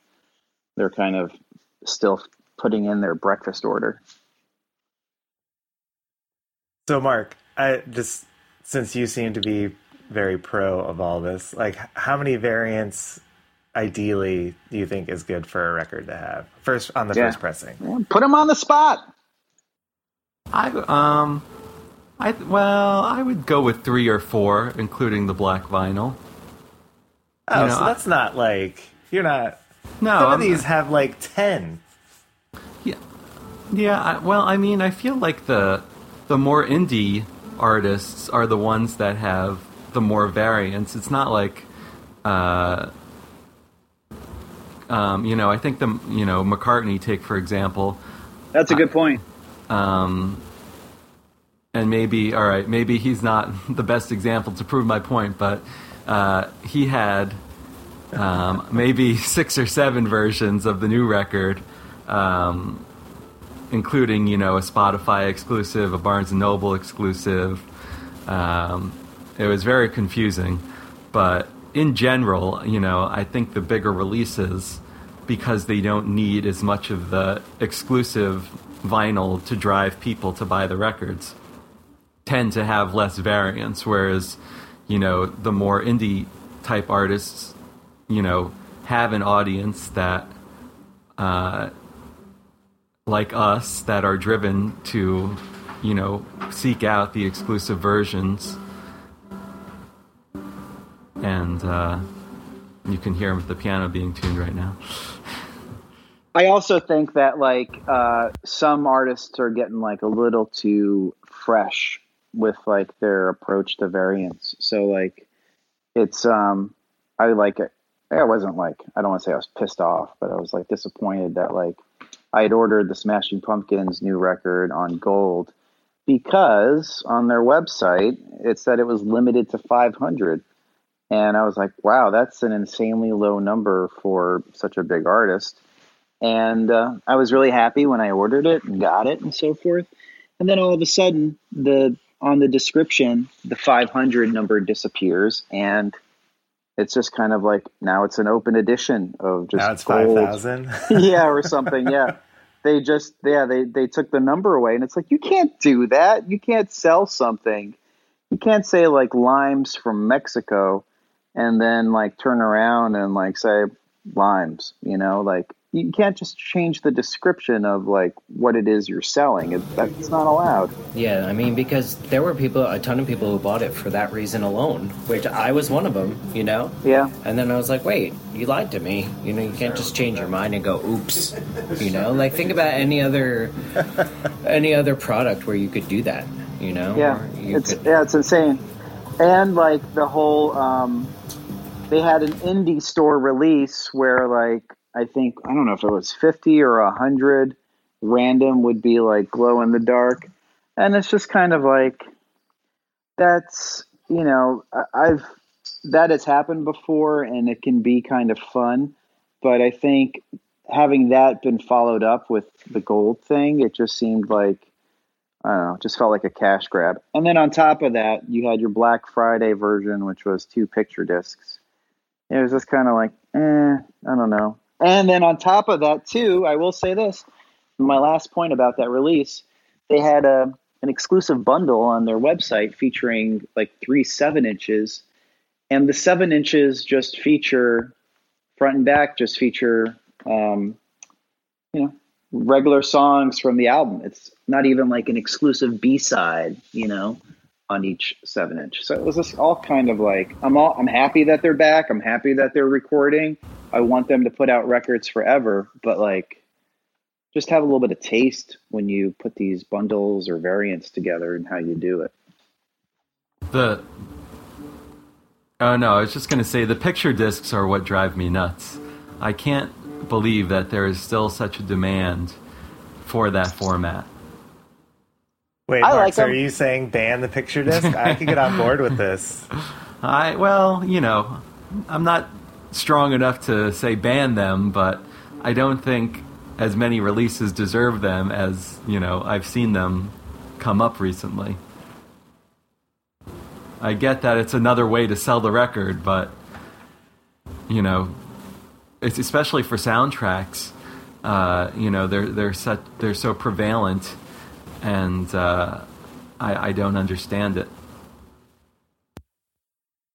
Speaker 5: they're kind of still putting in their breakfast order.
Speaker 4: So, Mark, I just since you seem to be very pro of all this, like how many variants ideally do you think is good for a record to have? First on the
Speaker 5: Yeah.
Speaker 4: first pressing.
Speaker 5: Yeah, Put them on the spot.
Speaker 1: I um, I well, I would go with three or four, including the black vinyl.
Speaker 4: Oh,
Speaker 1: You know,
Speaker 4: so
Speaker 1: I-
Speaker 4: that's not like you're not.
Speaker 1: No,
Speaker 4: Some
Speaker 1: I'm-
Speaker 4: of these have like ten.
Speaker 1: Yeah, yeah. I, well, I mean, I feel like the the more indie artists are the ones that have the more variants. It's not like, uh, um, you know, I think the you know McCartney take for example,
Speaker 5: That's a good point.
Speaker 1: um, and maybe all right, maybe he's not (laughs) the best example to prove my point, but uh, he had um, maybe (laughs) six or seven versions of the new record, um, including you know a Spotify exclusive, a Barnes and Noble exclusive. Um, it was very confusing, but in general, you know, I think the bigger releases, because they don't need as much of the exclusive vinyl to drive people to buy the records, tend to have less variance. Whereas, you know, the more indie type artists, you know, have an audience that, uh, like us, that are driven to, you know, seek out the exclusive versions. And uh, you can hear the piano being tuned right now. (laughs)
Speaker 5: I also think that like uh, some artists are getting like a little too fresh with like their approach to variants. So like it's um I like it. I wasn't like I don't want to say I was pissed off, but I was like disappointed that like I had ordered the Smashing Pumpkins new record on gold because on their website it said it was limited to 500 and I was like, wow, that's an insanely low number for such a big artist. And uh, I was really happy when I ordered it and got it and so forth. And then all of a sudden, the on the description, the 500 number disappears, and it's just kind of like now it's an open edition of just
Speaker 4: Now it's five
Speaker 5: gold.
Speaker 4: thousand. (laughs)
Speaker 5: yeah, or something. Yeah, they just yeah they they took the number away, and it's like you can't do that. You can't sell something. you can't say like limes from Mexico and then like turn around and like say limes, you know, like you can't just change the description of like what it is you're selling. It, that's not allowed.
Speaker 3: Yeah, I mean, because there were people, a ton of people who bought it for that reason alone, which I was one of them, you know?
Speaker 5: Yeah.
Speaker 3: And then I was like, wait, you lied to me. You know, you can't just change your mind and go, oops. You know, like think about any other, any other product where you could do that, you know?
Speaker 5: Yeah.
Speaker 3: You
Speaker 5: It's
Speaker 3: could-
Speaker 5: yeah, it's insane. And like the whole um they had an indie store release where like I think I don't know if it was 50 or 100 random would be like glow in the dark. And it's just kind of like that's, you know, I've that has happened before and it can be kind of fun, but I think having that been followed up with the gold thing, it just seemed like I don't know, just felt like a cash grab. And then on top of that, you had your Black Friday version, which was two picture discs. It was just kind of like, eh, I don't know. And then on top of that, too, I will say this: my last point about that release, they had a an exclusive bundle on their website featuring like three seven inches, and the seven inches just feature front and back just feature um, you know regular songs from the album. It's not even like an exclusive B side, you know, on each seven inch. So it was just all kind of like I'm all I'm happy that they're back. I'm happy that they're recording. I want them to put out records forever, but like just have a little bit of taste when you put these bundles or variants together and how you do it.
Speaker 1: The oh no, I was just gonna say the picture discs are what drive me nuts. I can't believe that there is still such a demand for that format.
Speaker 4: Wait,
Speaker 5: I
Speaker 4: Mark,
Speaker 5: like
Speaker 4: so are you saying ban the picture disc? I could get on (laughs) board with this.
Speaker 1: I well, you know, I'm not strong enough to say ban them, but I don't think as many releases deserve them as you know I've seen them come up recently. I get that it's another way to sell the record, but you know, it's especially for soundtracks. Uh, you know, they're they're such, they're so prevalent, and uh, I, I don't understand it.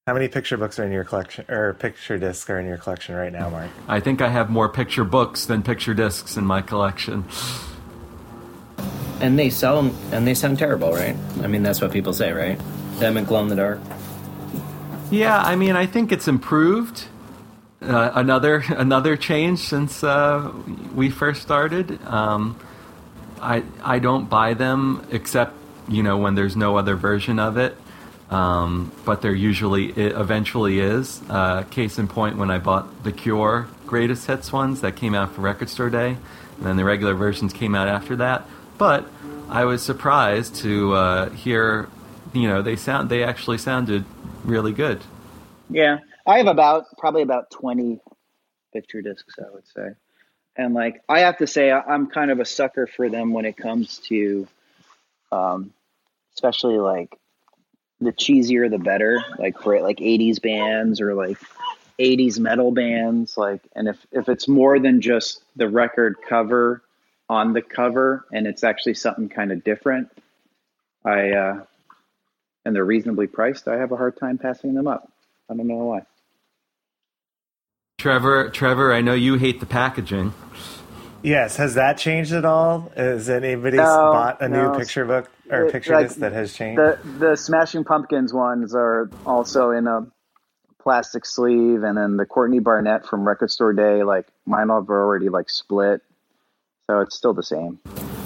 Speaker 4: How many picture books are in your collection, or picture discs are in your collection right now, Mark?
Speaker 1: I think I have more picture books than picture discs in my collection.
Speaker 3: and they sell them, and they sound terrible, right? I mean, that's what people say, right? Them and glow in the dark.
Speaker 1: Yeah, I mean, I think it's improved. Uh, another (laughs) another change since uh, we first started. Um, I I don't buy them except you know when there's no other version of it. Um, but there usually it eventually is. Uh, case in point, when I bought the Cure greatest hits ones that came out for Record Store Day, and then the regular versions came out after that. But I was surprised to uh, hear, you know, they sound they actually sounded really good.
Speaker 5: Yeah, I have about probably about twenty picture discs, I would say, and like I have to say, I- I'm kind of a sucker for them when it comes to, um, especially like the cheesier the better, like for like '80s bands or like '80s metal bands, like, and if if it's more than just the record cover on the cover and it's actually something kind of different, I uh, and they're reasonably priced, I have a hard time passing them up. I don't know why.
Speaker 1: Trevor, Trevor, I know you hate the packaging.
Speaker 4: Yes, has that changed at all? Has anybody
Speaker 5: No,
Speaker 4: bought a
Speaker 5: no.
Speaker 4: new picture book or
Speaker 5: It-
Speaker 4: picture
Speaker 5: like,
Speaker 4: disc that has changed?
Speaker 5: The the Smashing Pumpkins ones are also in a plastic sleeve, and then the Courtney Barnett from Record Store Day, like mine have already like split, so it's still the same.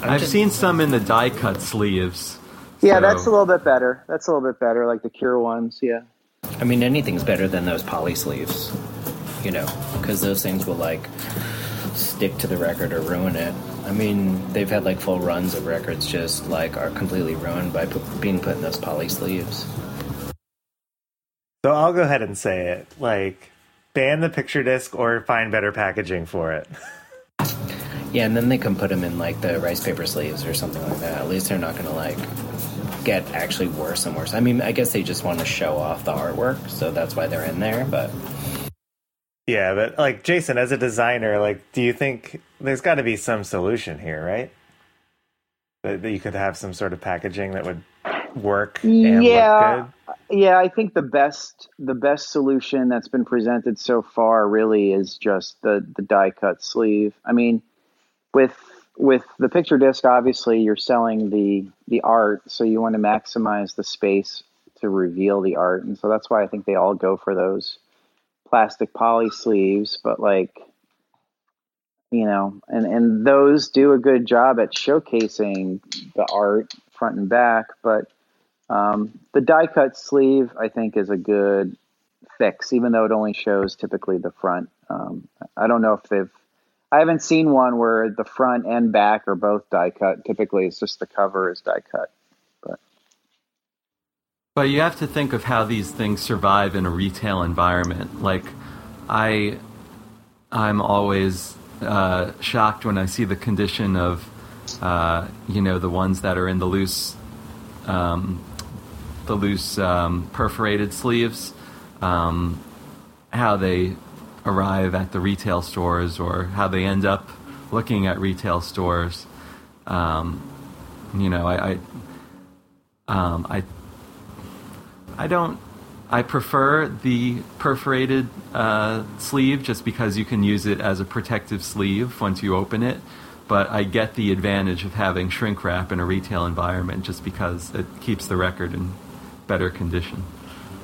Speaker 1: I've seen some in the die cut sleeves.
Speaker 5: Yeah,
Speaker 1: so-
Speaker 5: that's a little bit better. That's a little bit better, like the Cure ones. Yeah,
Speaker 3: I mean, anything's better than those poly sleeves, you know, because those things will like stick to the record or ruin it. I mean, they've had like full runs of records just like are completely ruined by being put in those poly sleeves.
Speaker 4: so I'll go ahead and say it. Like, ban the picture disc or find better packaging for it. (laughs)
Speaker 3: Yeah, and then they can put them in like the rice paper sleeves or something like that. At least they're not going to like get actually worse and worse. I mean, I guess they just want to show off the artwork, so that's why they're in there. But
Speaker 4: Yeah, but like Jason, as a designer, like, do you think there's got to be some solution here, right? That, that you could have some sort of packaging that would work and
Speaker 5: yeah, yeah. I think the best the best solution that's been presented so far really is just the the die cut sleeve. I mean, with with the picture disc, obviously you're selling the the art, so you want to maximize the space to reveal the art, and so that's why I think they all go for those plastic poly sleeves. But like, you know, and and those do a good job at showcasing the art front and back. But um, the die cut sleeve, I think, is a good fix, even though it only shows typically the front. Um, I don't know if they've I haven't seen one where the front and back are both die cut. Typically, it's just the cover is die cut. But
Speaker 1: you have to think of how these things survive in a retail environment. Like I, I'm always uh, shocked when I see the condition of, uh, you know, the ones that are in the loose, um, the loose um, perforated sleeves. Um, how they arrive at the retail stores or how they end up looking at retail stores. Um, you know, I, I, um, I, I don't. I prefer the perforated uh, sleeve just because you can use it as a protective sleeve once you open it. But I get the advantage of having shrink wrap in a retail environment just because it keeps the record in better condition.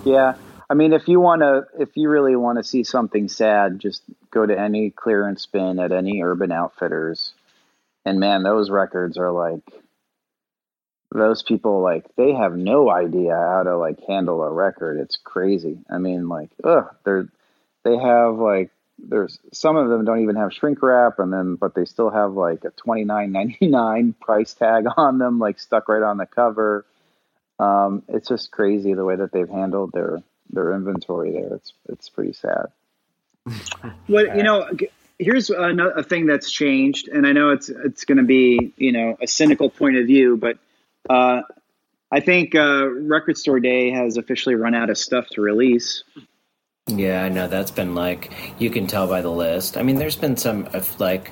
Speaker 5: Yeah, I mean, if you want to, if you really want to see something sad, just go to any clearance bin at any Urban Outfitters, and man, those records are like those people like they have no idea how to like handle a record. It's crazy. I mean, like, ugh, they're they have like there's some of them don't even have shrink wrap, and then but they still have like a twenty nine ninety nine (laughs) price tag on them, like stuck right on the cover. Um, it's just crazy the way that they've handled their their inventory there. It's it's pretty sad. (laughs)
Speaker 2: Well, you know, here's another thing that's changed, and I know it's it's going to be you know a cynical point of view, but uh, I think uh, Record Store Day has officially run out of stuff to release.
Speaker 3: Yeah, I know that's been like you can tell by the list. I mean, there's been some like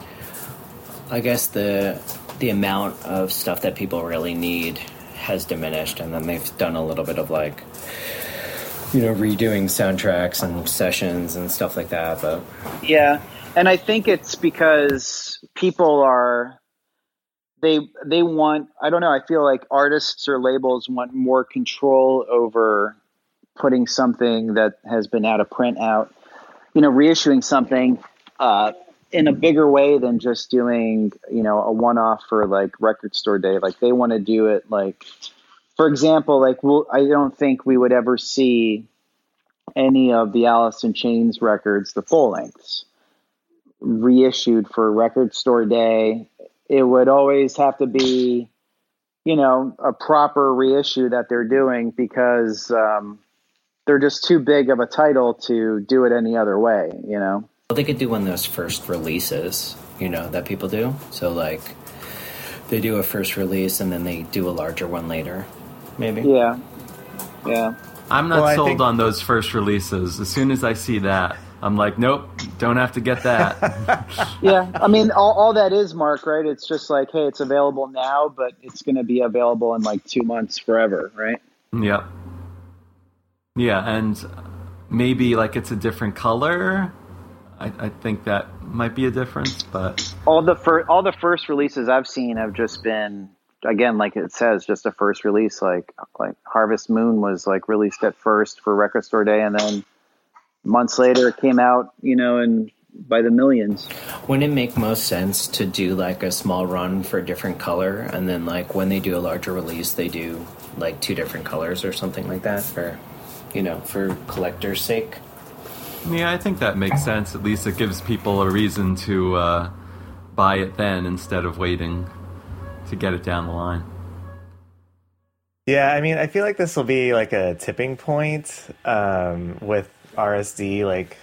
Speaker 3: I guess the the amount of stuff that people really need has diminished, and then they've done a little bit of like you know, redoing soundtracks and sessions and stuff like that. But
Speaker 5: yeah, and I think it's because people are they they want I don't know, I feel like artists or labels want more control over putting something that has been out of print out, you know, reissuing something uh, in a bigger way than just doing, you know, a one off for like record store day. Like they want to do it like for example, like we'll, I don't think we would ever see any of the Alice in Chains records, the full lengths, reissued for Record Store Day. It would always have to be, you know, a proper reissue that they're doing because um, they're just too big of a title to do it any other way, you know?
Speaker 3: Well, they could do one of those first releases, you know, that people do. So, like, they do a first release and then they do a larger one later maybe.
Speaker 5: Yeah, yeah.
Speaker 1: I'm not well, sold think... on those first releases. As soon as I see that, I'm like, nope, don't have to get that. (laughs)
Speaker 5: yeah, I mean, all, all that is, Mark, right? It's just like, hey, it's available now, but it's going to be available in like two months forever, right?
Speaker 1: Yeah. Yeah, and maybe like it's a different color. I, I think that might be a difference, but
Speaker 5: all the fir- all the first releases I've seen have just been again, like it says, just a first release. Like like Harvest Moon was like released at first for Record Store Day, and then months later it came out, you know, and by the millions.
Speaker 3: Wouldn't it make most sense to do like a small run for a different color, and then like when they do a larger release, they do like two different colors or something like that for, you know, for collector's sake?
Speaker 1: Yeah, I think that makes sense. At least it gives people a reason to uh, buy it then instead of waiting to get it down the line.
Speaker 4: Yeah, I mean, I feel like this will be like a tipping point um, with RSD like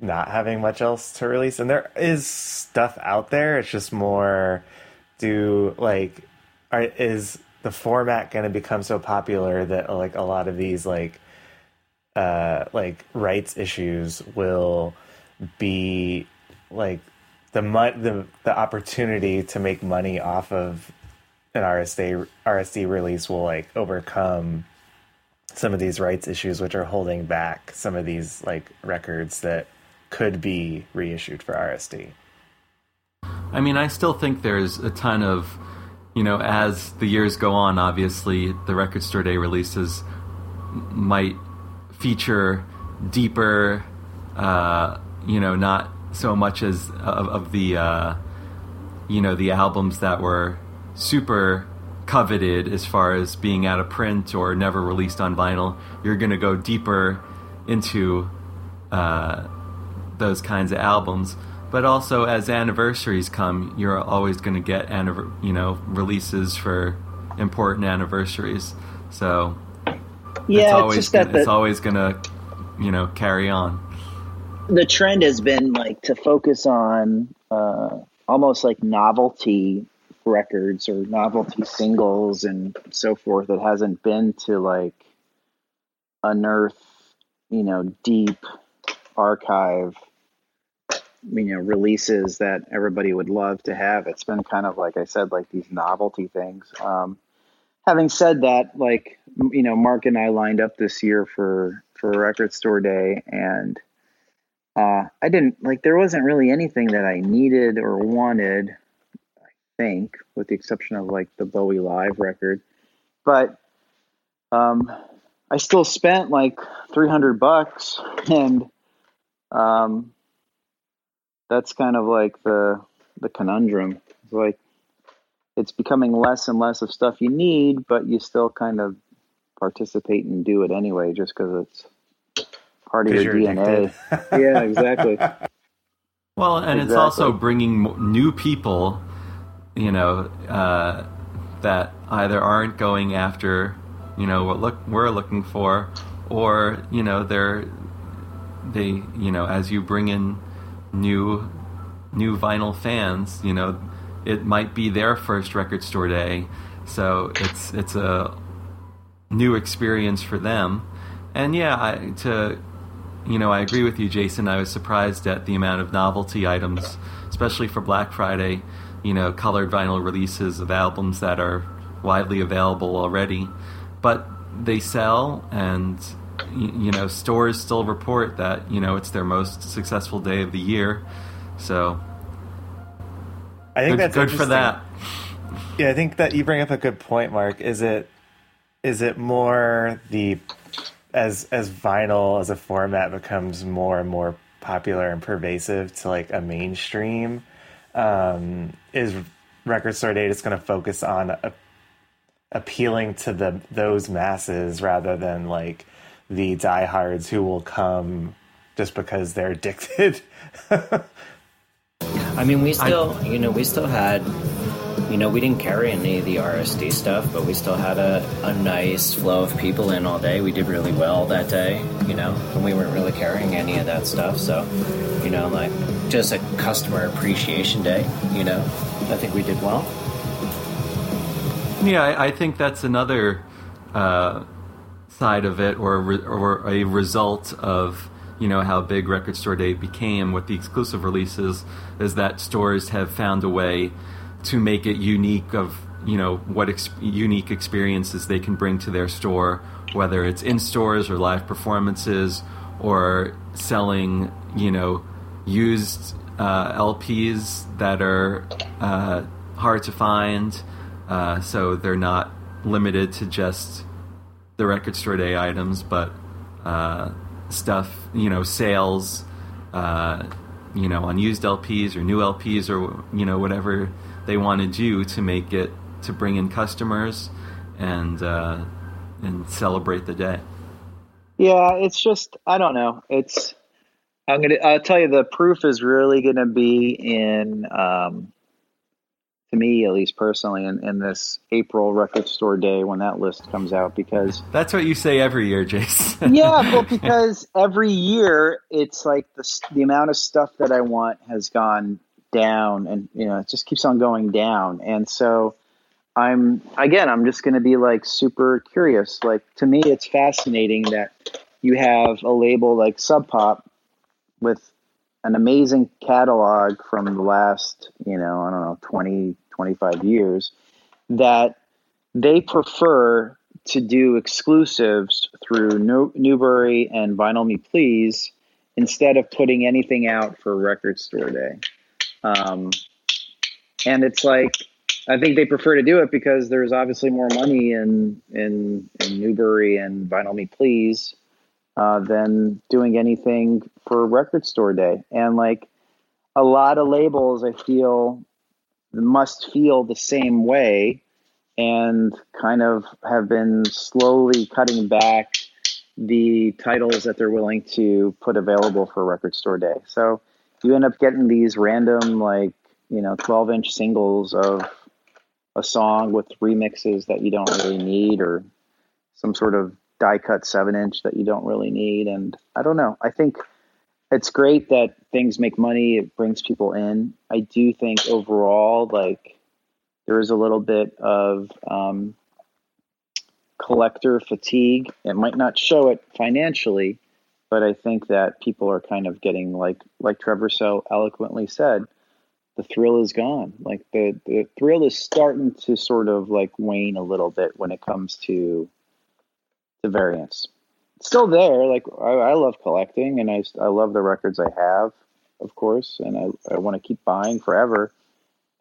Speaker 4: not having much else to release, and there is stuff out there. It's just more do like are, is the format going to become so popular that like a lot of these like uh like rights issues will be like the the the opportunity to make money off of an RSD RSD release will like overcome some of these rights issues which are holding back some of these like records that could be reissued for RSD.
Speaker 1: I mean, I still think there's a ton of, you know, as the years go on, obviously the record store day releases might feature deeper, uh, you know, not so much as of, of the, uh, you know, the albums that were super coveted as far as being out of print or never released on vinyl. You're going to go deeper into uh, those kinds of albums. But also, as anniversaries come, you're always going to get you know releases for important anniversaries. So
Speaker 5: yeah,
Speaker 1: it's always
Speaker 5: it's,
Speaker 1: gonna,
Speaker 5: the,
Speaker 1: it's always going to you know carry on.
Speaker 5: The trend has been like to focus on uh, almost like novelty records or novelty singles and so forth. It hasn't been to like unearth, you know, deep archive, you know, releases that everybody would love to have. It's been kind of like I said, like these novelty things. Um, having said that, like you know, Mark and I lined up this year for for Record Store Day, and uh, I didn't like there wasn't really anything that I needed or wanted think, with the exception of like the Bowie Live record. But um, I still spent like 300 bucks, and um, that's kind of like the the conundrum. It's like it's becoming less and less of stuff you need, but you still kind of participate and do it anyway, just because it's part of your DNA. (laughs) yeah, exactly.
Speaker 1: Well, and exactly. it's also bringing new people you know, uh, that either aren't going after, you know, what look we're looking for, or you know, they're they, you know, as you bring in new new vinyl fans, you know, it might be their first record store day, so it's it's a new experience for them. And yeah, I, to you know, I agree with you, Jason. I was surprised at the amount of novelty items, especially for Black Friday you know, colored vinyl releases of albums that are widely available already, but they sell and you know stores still report that you know it's their most successful day of the year. So
Speaker 4: i think
Speaker 1: good,
Speaker 4: that's
Speaker 1: good for that.
Speaker 4: yeah i think that you bring up a good point mark. Is it is it more the as as vinyl as a format becomes more and more popular and pervasive to like a mainstream um, is Record Store Day just going to focus on a, appealing to the those masses rather than like the diehards who will come just because they're (laughs) addicted.
Speaker 3: I mean, we still, I, you know, we still had, you know, we didn't carry any of the RSD stuff, but we still had a, a nice flow of people in all day. We did really well that day, you know, and we weren't really carrying any of that stuff. So, you know, like just a customer appreciation day. You know, I think we did well.
Speaker 1: Yeah, I, I think that's another uh, side of it, or or a result of you know how big Record Store Day became with the exclusive releases, is that stores have found a way to make it unique of you know what ex- unique experiences they can bring to their store, whether it's in stores or live performances or selling you know used uh, LPs that are uh, hard to find, uh, so they're not limited to just the record store day items, but uh, stuff, you know, sales, uh, you know, on used LPs or new LPs or you know whatever they want to do to make it to bring in customers and uh, and celebrate the day.
Speaker 5: Yeah, it's just I don't know. It's I'm gonna. I'll tell you, the proof is really gonna be in, um, to me at least personally, in, in this April record store day when that list comes out. Because
Speaker 1: that's what you say every year, Jason. (laughs)
Speaker 5: yeah, (laughs) well, because every year it's like the the amount of stuff that I want has gone down, and you know, it just keeps on going down, and so. I'm again. I'm just going to be like super curious. Like to me, it's fascinating that you have a label like Sub Pop with an amazing catalog from the last, you know, I don't know, 20, 25 years. that they prefer to do exclusives through New- Newbury and Vinyl Me Please instead of putting anything out for Record Store Day. Um, and it's like I think they prefer to do it because there's obviously more money in in, in Newbury and Vinyl Me Please uh, than doing anything for Record Store Day. And like a lot of labels, I feel must feel the same way and kind of have been slowly cutting back the titles that they're willing to put available for Record Store Day. So you end up getting these random, like, you know, 12 inch singles of a song with remixes that you don't really need or some sort of die cut seven inch that you don't really need. And I don't know. I think it's great that things make money. It brings people in. I do think overall, like, there is a little bit of um, collector fatigue. It might not show it financially, but I think that people are kind of getting like like Trevor so eloquently said, the thrill is gone. Like the the thrill is starting to sort of like wane a little bit when it comes to the variants. Still there. Like I, I love collecting, and I I love the records I have, of course, and I I want to keep buying forever.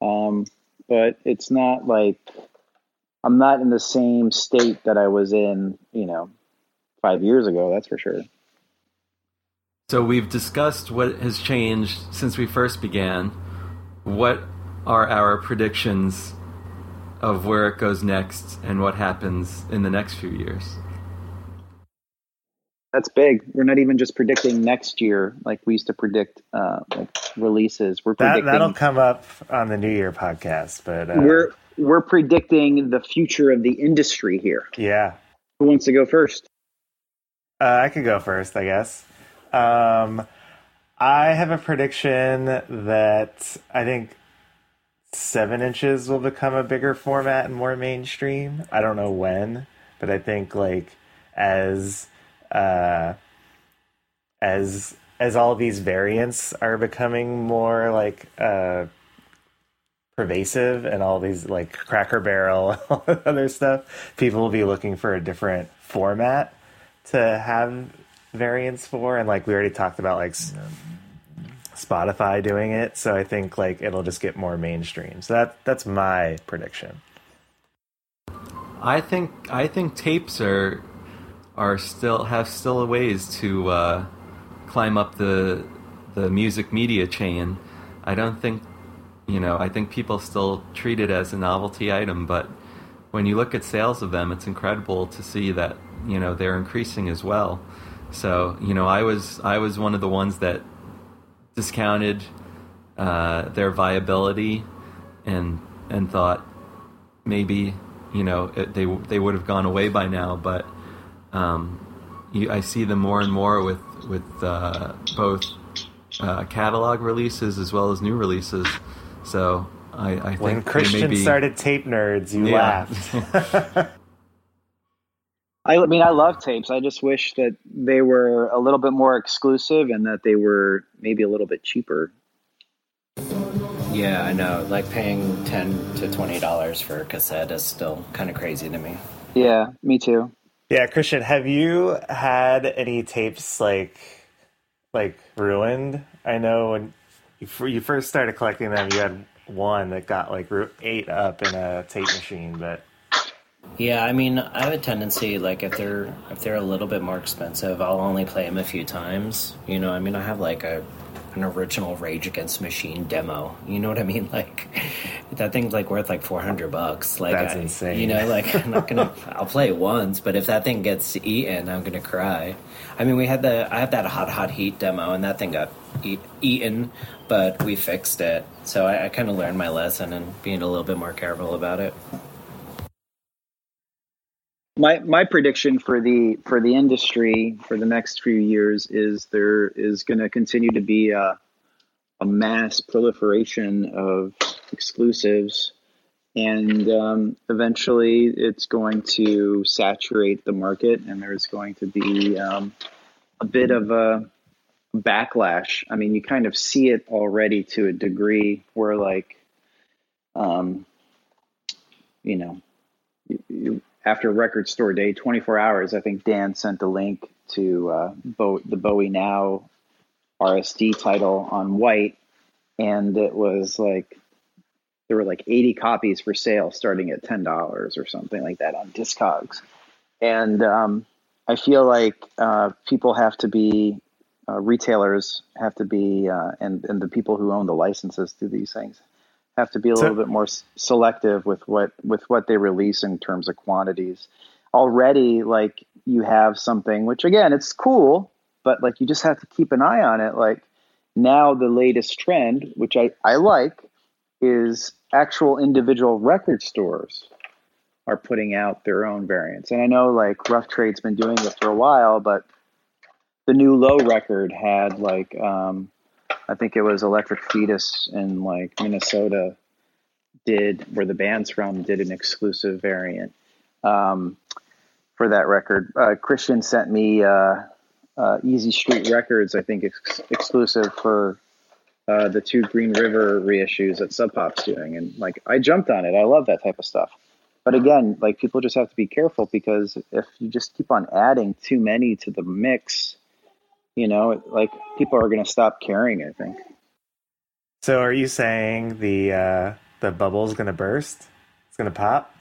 Speaker 5: Um, but it's not like I'm not in the same state that I was in, you know, five years ago. That's for sure.
Speaker 1: So we've discussed what has changed since we first began. What are our predictions of where it goes next and what happens in the next few years?
Speaker 5: That's big. We're not even just predicting next year like we used to predict uh, like releases. We're
Speaker 4: that, that'll come up on the New Year podcast, but uh,
Speaker 5: we're we're predicting the future of the industry here.
Speaker 4: yeah,
Speaker 5: Who wants to go first?
Speaker 4: Uh, I could go first, I guess. Um, I have a prediction that I think seven inches will become a bigger format and more mainstream. I don't know when, but I think like as uh, as as all these variants are becoming more like uh, pervasive and all these like Cracker Barrel, (laughs) other stuff, people will be looking for a different format to have variants for and like we already talked about like Spotify doing it so I think like it'll just get more mainstream so that that's my prediction
Speaker 1: I think I think tapes are are still have still a ways to uh, climb up the the music media chain. I don't think you know. I think people still treat it as a novelty item, but when you look at sales of them, it's incredible to see that you know they're increasing as well. So you know, I was I was one of the ones that discounted uh, their viability and and thought maybe you know it, they they would have gone away by now, but um, you, I see them more and more with with uh, both uh, catalog releases as well as new releases. So I, I think
Speaker 4: when Christian
Speaker 1: be,
Speaker 4: started tape nerds you
Speaker 1: Yeah.
Speaker 4: laughed (laughs) (laughs)
Speaker 5: I, I mean, I love tapes. I just wish that they were a little bit more exclusive and that they were maybe a little bit cheaper.
Speaker 3: Yeah, I know. Like paying ten to twenty dollars for a cassette is still kind of crazy to me.
Speaker 5: Yeah, me too.
Speaker 4: yeah Christian have you had any tapes like like ruined I know when you, you first started collecting them you had one that got like ru- ate up in a tape machine but
Speaker 3: Yeah, I mean, I have a tendency like if they're if they're a little bit more expensive, I'll only play them a few times. You know, I mean, I have like a an original Rage Against Machine demo. You know what I mean? (laughs) Like that thing's like worth like four hundred bucks. Like
Speaker 4: That's
Speaker 3: I-
Speaker 4: insane.
Speaker 3: You know, (laughs) like I'm not gonna. I'll play it once, but if that thing gets eaten, I'm gonna cry. I mean, we had the I have that Hot Hot Heat demo, and that thing got eat, eaten, but we fixed it. So I, I kind of learned my lesson and being a little bit more careful about it.
Speaker 5: My my prediction for the for the industry for the next few years is there is going to continue to be a, a mass proliferation of exclusives, and um, eventually it's going to saturate the market, and there's going to be um, a bit of a backlash. I mean, you kind of see it already to a degree where like. Um, you know, you, you, after record store day, 24 hours, I think Dan sent a link to uh, Bo- the Bowie Now RSD title on white, and it was like there were like 80 copies for sale starting at $10 or something like that on Discogs. And um, I feel like uh, people have to be, uh, retailers have to be, uh, and, and the people who own the licenses to these things have to be a so, little bit more selective with what, with what they release in terms of quantities. Already, like you have something, which again, it's cool, but like you just have to keep an eye on it. Like now, the latest trend, which I, I like, is actual individual record stores are putting out their own variants. And I know like Rough Trade's been doing this for a while, but the new low record had like um, I think it was Electric Fetus in like Minnesota did where the band's from did an exclusive variant um, for that record. Uh, Christian sent me uh, uh, Easy Street Records, I think ex- exclusive for uh, the two Green River reissues that Sub Pop's doing, and like I jumped on it. I love that type of stuff. But again, like people just have to be careful because if you just keep on adding too many to the mix, you know, like people are going to stop caring. I think.
Speaker 4: So, are you saying the uh, the bubble's going to burst? It's going to pop?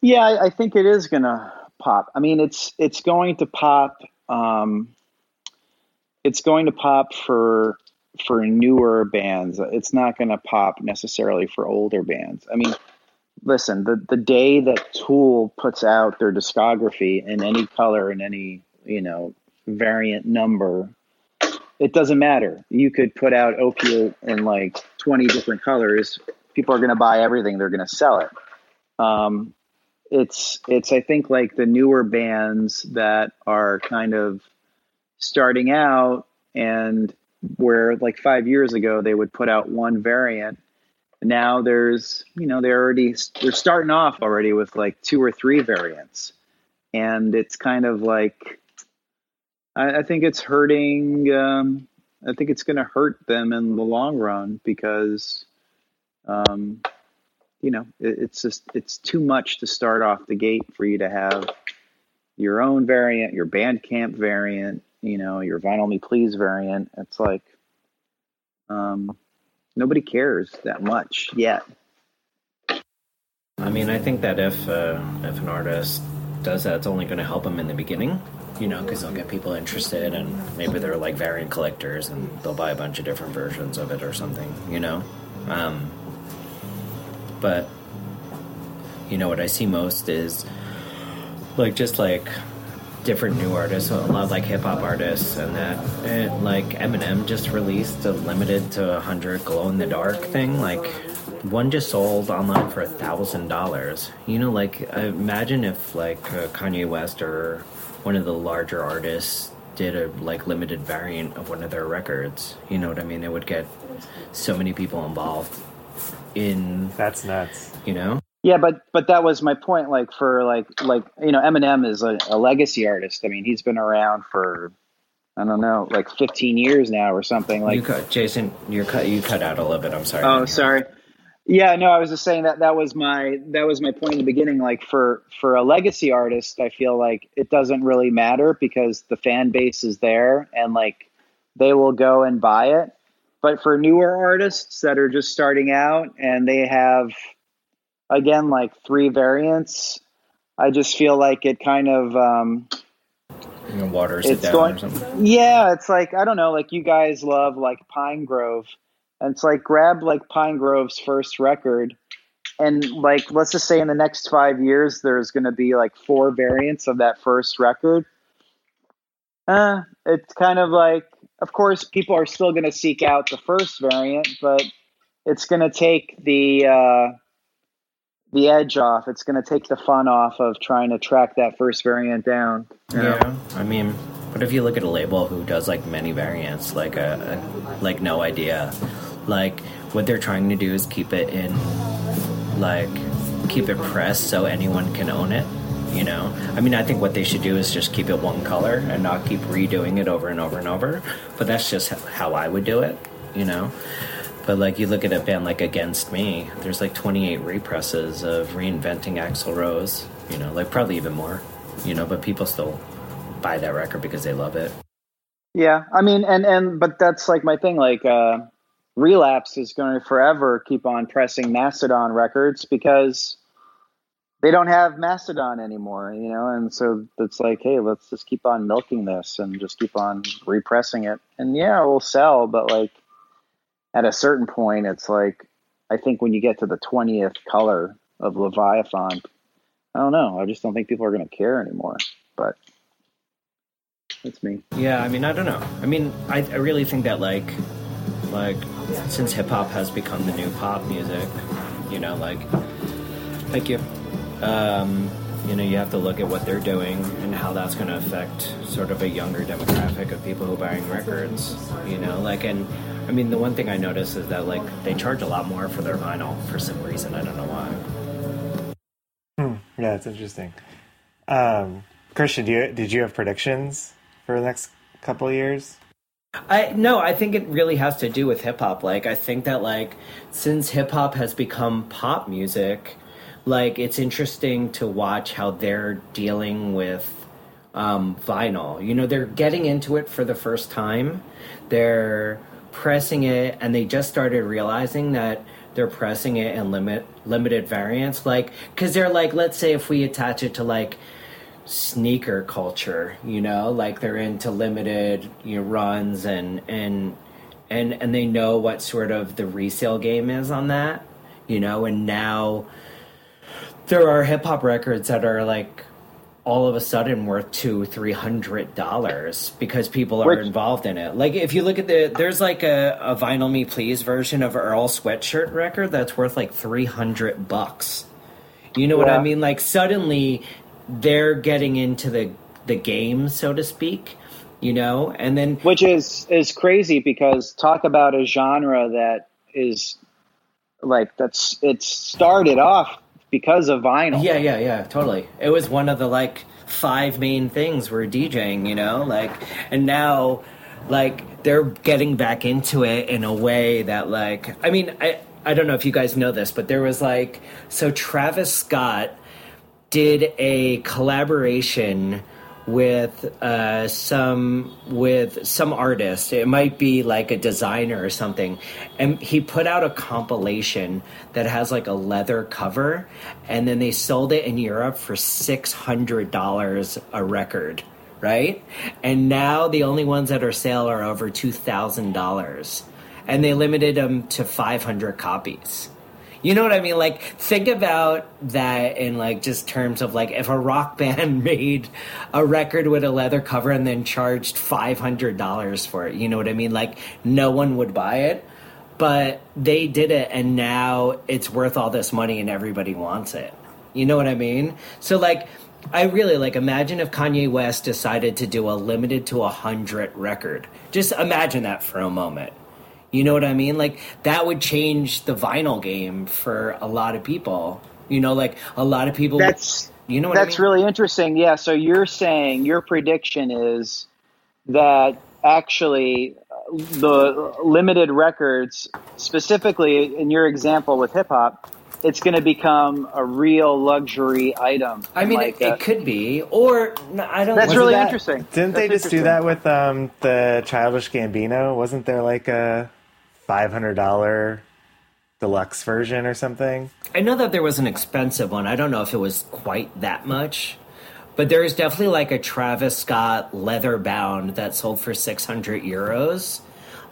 Speaker 5: Yeah, I, I think it is going to pop. I mean, it's it's going to pop. Um, it's going to pop for for newer bands. It's not going to pop necessarily for older bands. I mean, listen, the the day that Tool puts out their discography in any color in any you know variant number, it doesn't matter. You could put out opiate in like twenty different colors. People are going to buy everything. They're going to sell it. Um, it's it's I think like the newer bands that are kind of starting out and where like five years ago they would put out one variant now there's you know they're already they're starting off already with like two or three variants and it's kind of like i, I think it's hurting um, i think it's going to hurt them in the long run because um, you know it, it's just it's too much to start off the gate for you to have your own variant your bandcamp variant you know, your vinyl me please variant. It's like um, nobody cares that much yet.
Speaker 3: I mean, I think that if uh, if an artist does that, it's only going to help them in the beginning, you know, because they'll get people interested, and maybe they're like variant collectors, and they'll buy a bunch of different versions of it or something, you know. Um, but you know what I see most is like just like different new artists, a lot of like hip hop artists, and that. And like Eminem just released a limited to 100 glow in the dark thing. Like one just sold online for a thousand dollars. You know, like imagine if like uh, Kanye West or one of the larger artists did a like limited variant of one of their records. You know what I mean? It would get so many people involved in.
Speaker 4: That's nuts.
Speaker 3: You know.
Speaker 5: Yeah, but but that was my point. Like for like like you know, Eminem is a, a legacy artist. I mean, he's been around for I don't know, like 15 years now or something. Like
Speaker 3: you cut, Jason, you cut you cut out a little bit. I'm sorry.
Speaker 5: Oh, sorry. Yeah, no, I was just saying that that was my that was my point in the beginning. Like for for a legacy artist, I feel like it doesn't really matter because the fan base is there and like they will go and buy it. But for newer artists that are just starting out and they have again like three variants. I just feel like it kind of um,
Speaker 3: you know, waters it down going, or something.
Speaker 5: Yeah, it's like I don't know, like you guys love like Pinegrove, and it's like grab like Pinegrove's first record, and like let's just say in the next five years there's going to be like four variants of that first record. Uh, it's kind of like, of course, people are still going to seek out the first variant, but it's going to take the uh, the edge off. It's going to take the fun off of trying to track that first variant down.
Speaker 3: Yeah, I mean, but if you look at a label who does like many variants, like a, a like no idea, like what they're trying to do is keep it in, like keep it pressed so anyone can own it. You know, I mean, I think what they should do is just keep it one color and not keep redoing it over and over and over. But that's just how I would do it. You know, But like you look at a band like Against Me, there's like 28 represses of reinventing Axl Rose. You know, like probably even more. You know, but people still buy that record because they love it.
Speaker 5: Yeah, I mean, and and but that's like my thing. Like, uh, Relapse is going to forever keep on pressing Mastodon records because they don't have Mastodon anymore, you know, and so it's like, hey, let's just keep on milking this and just keep on repressing it, and yeah, it will sell, but like at a certain point, it's like I think when you get to the twentieth color of Leviathan, I don't know, I just don't think people are going to care anymore, but. That's me.
Speaker 3: Yeah, I mean, I don't know. I mean, I, I really think that like, like, since hip hop has become the new pop music, you know, like, thank you. Um, you know, you have to look at what they're doing and how that's going to affect sort of a younger demographic of people who are buying records. You know, like, and I mean, the one thing I notice is that like they charge a lot more for their vinyl for some reason. I don't know why.
Speaker 4: Hmm. Yeah, it's interesting. Um, Christian, do you, did you have predictions for the next couple years?
Speaker 3: I no, I think it really has to do with hip hop. Like I think that like since hip hop has become pop music, like it's interesting to watch how they're dealing with um, vinyl. You know, they're getting into it for the first time. They're pressing it, and they just started realizing that they're pressing it in limit limited variants. Like, because they're like, let's say if we attach it to like sneaker culture, you know, like they're into limited you know, runs and and and and they know what sort of the resale game is on that, you know, and now there are hip hop records that are like all of a sudden worth two three hundred dollars because people are
Speaker 5: Which-
Speaker 3: involved in it. Like if you look at the there's like a, a vinyl me please version of earl sweatshirt record that's worth like 300 bucks. You know what i mean? Like suddenly they're getting into the the game so to speak you know and then
Speaker 5: which is is crazy because talk about a genre that is like that's it started off because of vinyl.
Speaker 3: Yeah, yeah, yeah, totally. It was one of the like five main things were DJing, you know, like, and now, like, they're getting back into it in a way that, like, I mean, I I don't know if you guys know this, but there was like, so Travis Scott did a collaboration with uh, some with some artist. It might be like a designer or something, and he put out a compilation that has like a leather cover, and then they sold it in Europe for six hundred dollars a record, right? And now the only ones that are sale are over two thousand dollars, and they limited them to five hundred copies. You know what I mean? Like, think about that in like just terms of like if a rock band (laughs) made a record with a leather cover and then charged five hundred dollars for it. You know what I mean? Like, no one would buy it, but they did it, and now it's worth all this money, and everybody wants it. You know what I mean? So like. I really like imagine if Kanye West decided to do a limited to a hundred record. Just imagine that for a moment. You know what I mean? Like that would change the vinyl game for a lot of people. You know, like a lot of people.
Speaker 5: That's
Speaker 3: you know what
Speaker 5: that's
Speaker 3: I mean?
Speaker 5: really interesting. Yeah. So you're saying your prediction is that actually uh, the limited records, specifically in your example with hip hop, it's going to become a real luxury item.
Speaker 3: I mean,
Speaker 5: Like,
Speaker 3: it,
Speaker 5: uh,
Speaker 3: it could be, or no, I don't.
Speaker 5: Know.
Speaker 3: That's
Speaker 5: really
Speaker 3: that-
Speaker 5: interesting.
Speaker 4: Didn't they just do that with um, the Childish Gambino? Wasn't there like a five hundred dollar deluxe version or something?
Speaker 3: I know that there was an expensive one. I don't know if it was quite that much, but there is definitely like a Travis Scott leather bound that sold for six hundred euros.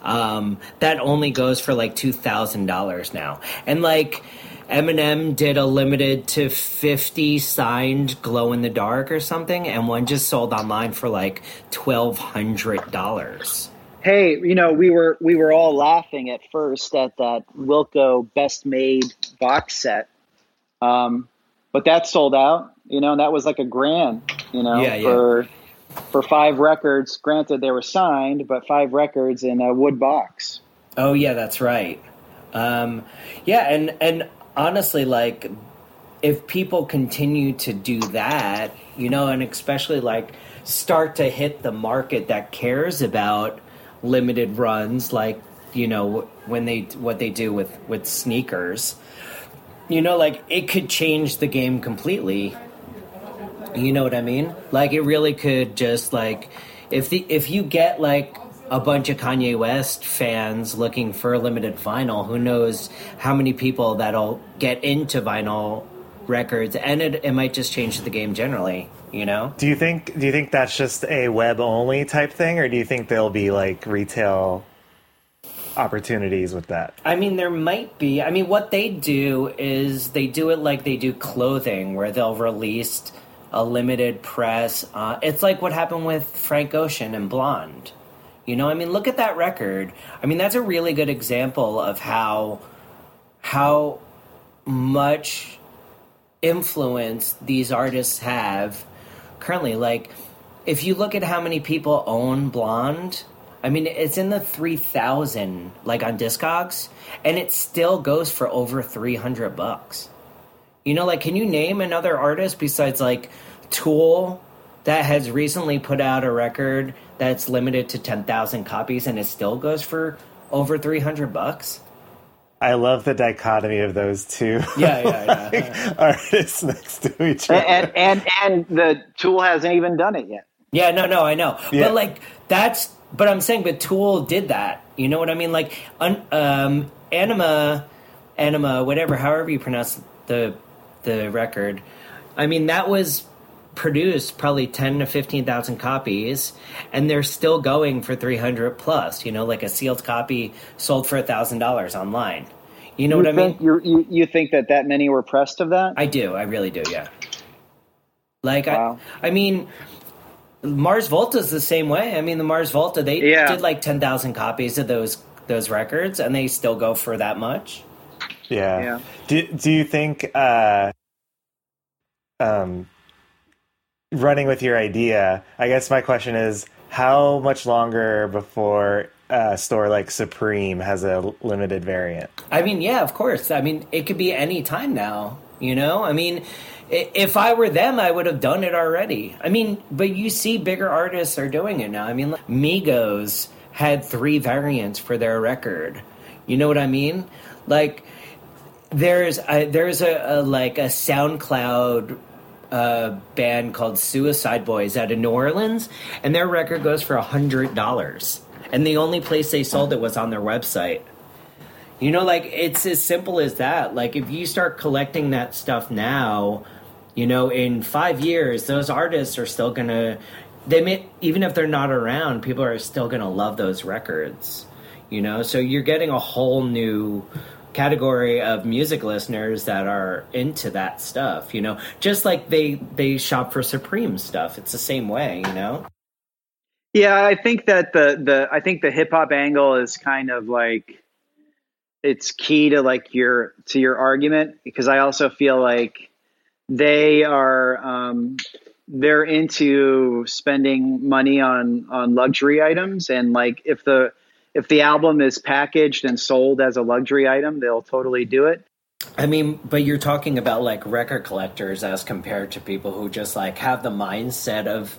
Speaker 3: Um, that only goes for like two thousand dollars now, and like Eminem did a limited to fifty signed glow in the dark or something, and one just sold online for like twelve hundred dollars.
Speaker 5: Hey, you know, we were we were all laughing at first at that Wilco Best Made box set, um, but that sold out. You know, and that was like a grand. You know,
Speaker 3: Yeah, yeah.
Speaker 5: for for five records. Granted, they were signed, but five records in a wood box.
Speaker 3: Oh yeah, that's right. Um, yeah, and and honestly, like if people continue to do that, you know, and especially like start to hit the market that cares about limited runs, like you know when they what they do with with sneakers you know like it could change the game completely you know what i mean like it really could just like if the if you get like a bunch of Kanye West fans looking for a limited vinyl. Who knows how many people that'll get into vinyl records, and it, it might just change the game generally. You know?
Speaker 4: Do you think? Do you think that's just a web only type thing, or do you think there'll be like retail opportunities with that?
Speaker 3: I mean, there might be. I mean, what they do is they do it like they do clothing, where they'll release a limited press. Uh, it's like what happened with Frank Ocean and Blonde. You know, I mean, look at that record. I mean, that's a really good example of how how much influence these artists have currently. Like, if you look at how many people own Blonde, I mean, it's in the 3,000, like on Discogs, and it still goes for over 300 bucks. You know, like, can you name another artist besides, like, Tool that has recently put out a record that's limited to 10,000 copies and it still goes for over 300 bucks.
Speaker 4: I love the dichotomy of those two.
Speaker 3: Yeah, yeah, yeah. (laughs)
Speaker 4: like, artists next to each other.
Speaker 5: And, and and the tool hasn't even done it yet.
Speaker 3: Yeah, no, no, I know.
Speaker 4: Yeah.
Speaker 3: But like that's but I'm saying but Tool did that. You know what I mean? Like un, um Ænima Ænima whatever however you pronounce the the record. I mean that was produced probably 10 to 15,000 copies and they're still going for 300 plus, you know, like a sealed copy sold for $1,000 online. You know
Speaker 5: You
Speaker 3: what I mean?
Speaker 5: you you you think that that many were pressed of that?
Speaker 3: I do. I really do. Yeah. Like
Speaker 5: Wow.
Speaker 3: I, I mean, Mars Volta is the same way. I mean, the Mars Volta they
Speaker 5: Yeah.
Speaker 3: did like ten thousand copies of those those records, and they still go for that much.
Speaker 4: Yeah.
Speaker 5: Yeah.
Speaker 4: Do Do you think, uh, um, running with your idea? I guess my question is, how much longer before a store like Supreme has a limited variant?
Speaker 3: I mean, yeah, of course. I mean, it could be any time now. You know, I mean, if I were them, I would have done it already. I mean, but you see, bigger artists are doing it now. I mean, like, Migos had three variants for their record. You know what I mean? Like, there's a, there's a, a like a SoundCloud uh, band called Suicide Boys out of New Orleans, and their record goes for a hundred dollars. And the only place they sold it was on their website. You know, like it's as simple as that. Like if you start collecting that stuff now, you know, in five years, those artists are still gonna. They may even if they're not around, people are still gonna love those records. You know, so you're getting a whole new category of music listeners that are into that stuff. You know, just like they they shop for Supreme stuff. It's the same way. You know.
Speaker 5: Yeah, I think that the the I think the hip hop angle is kind of like it's key to like your to your argument because I also feel like they are um, they're into spending money on on luxury items and like if the if the album is packaged and sold as a luxury item, they'll totally do it.
Speaker 3: I mean, but you're talking about like record collectors as compared to people who just like have the mindset of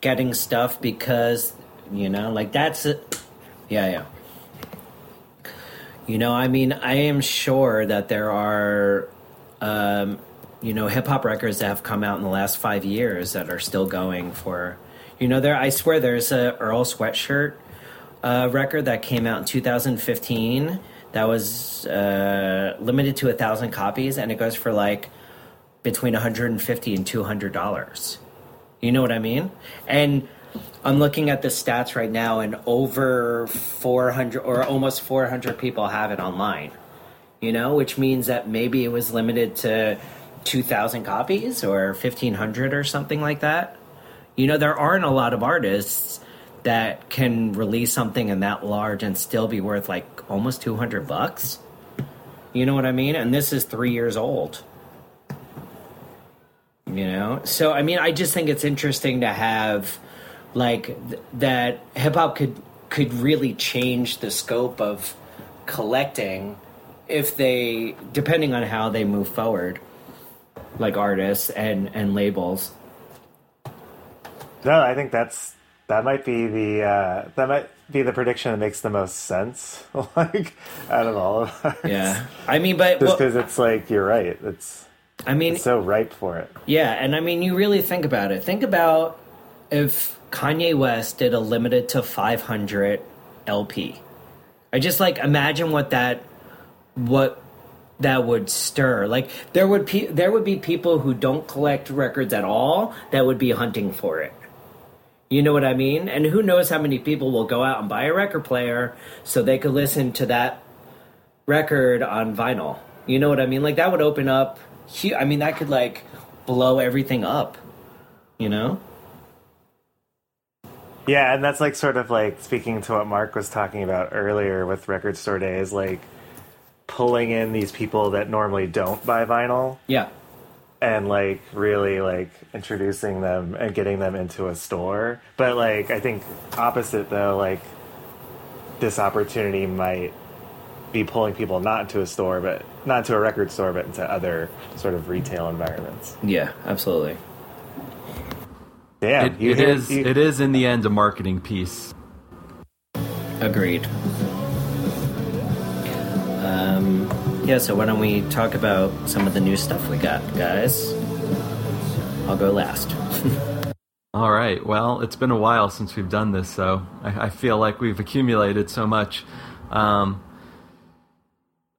Speaker 3: getting stuff because, you know, like that's it. Yeah, yeah. You know, I mean, I am sure that there are, um, you know, hip hop records that have come out in the last five years that are still going for, you know, there. I swear there's a Earl Sweatshirt uh, record that came out in 2015 that was uh, limited to a thousand copies, and it goes for like between 150 and 200 dollars. You know what I mean? And I'm looking at the stats right now, and over 400 or almost 400 people have it online. You know, which means that maybe it was limited to 2,000 copies or 1,500 or something like that. You know, there aren't a lot of artists that can release something in that large and still be worth like almost 200 bucks. You know what I mean? And this is three years old. You know? So, I mean, I just think it's interesting to have like th- that hip hop could could really change the scope of collecting if they depending on how they move forward like artists and and labels
Speaker 4: No, I think that's that might be the uh, that might be the prediction that makes the most sense, (laughs) like out of all of us.
Speaker 3: Yeah, I mean, but
Speaker 4: just
Speaker 3: well,
Speaker 4: because it's like you're right. It's
Speaker 3: I mean,
Speaker 4: it's so ripe for it.
Speaker 3: Yeah, and I mean, you really think about it. Think about if Kanye West did a limited to 500 LP. I just like imagine what that what that would stir. Like there would pe- there would be people who don't collect records at all that would be hunting for it. You know what I mean? And who knows how many people will go out and buy a record player so they could listen to that record on vinyl. You know what I mean? Like that would open up I mean that could like blow everything up. You know?
Speaker 4: Yeah, and that's like sort of like speaking to what Mark was talking about earlier with Record Store Days, like pulling in these people that normally don't buy vinyl
Speaker 3: Yeah.
Speaker 4: And like really like introducing them and getting them into a store. But like I think opposite though, like this opportunity might be pulling people not into a store, but not to a record store, but into other sort of retail environments.
Speaker 3: Yeah, absolutely.
Speaker 4: Damn,
Speaker 1: It,
Speaker 4: you
Speaker 1: it
Speaker 4: hear-
Speaker 1: is.
Speaker 4: you-
Speaker 1: It is in the end a marketing piece.
Speaker 3: Agreed. Um, yeah, so why don't we talk about some of the new stuff we got, guys? I'll go last. (laughs)
Speaker 1: All right. Well, it's been a while since we've done this, so I, I feel like we've accumulated so much. Um,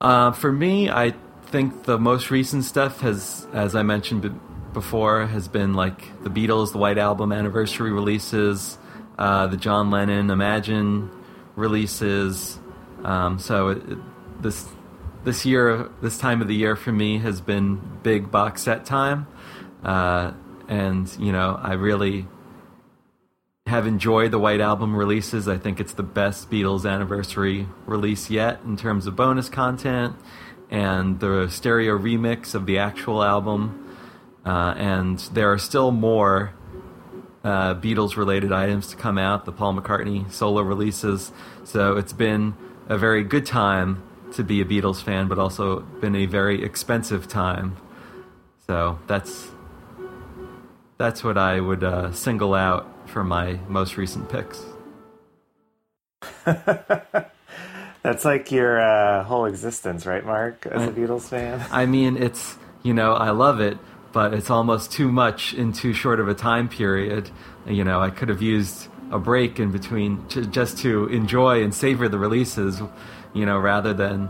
Speaker 1: uh, for me, I think the most recent stuff has, as I mentioned b- before, has been like the Beatles, the White Album anniversary releases, uh, the John Lennon Imagine releases. Um, so it, it, this this year, this time of the year for me has been big box set time, uh, and you know I really have enjoyed the White Album releases. I think it's the best Beatles anniversary release yet in terms of bonus content and the stereo remix of the actual album. Uh, and there are still more uh, Beatles related items to come out, the Paul McCartney solo releases. So it's been a very good time to be a Beatles fan, but also been a very expensive time. So that's that's what I would uh, single out for my most recent picks. (laughs)
Speaker 4: That's like your uh, whole existence, right, Mark? As a Beatles fan.
Speaker 1: I mean, it's you know I love it, but it's almost too much in too short of a time period. You know, I could have used a break in between j- just to enjoy and savor the releases. You know, rather than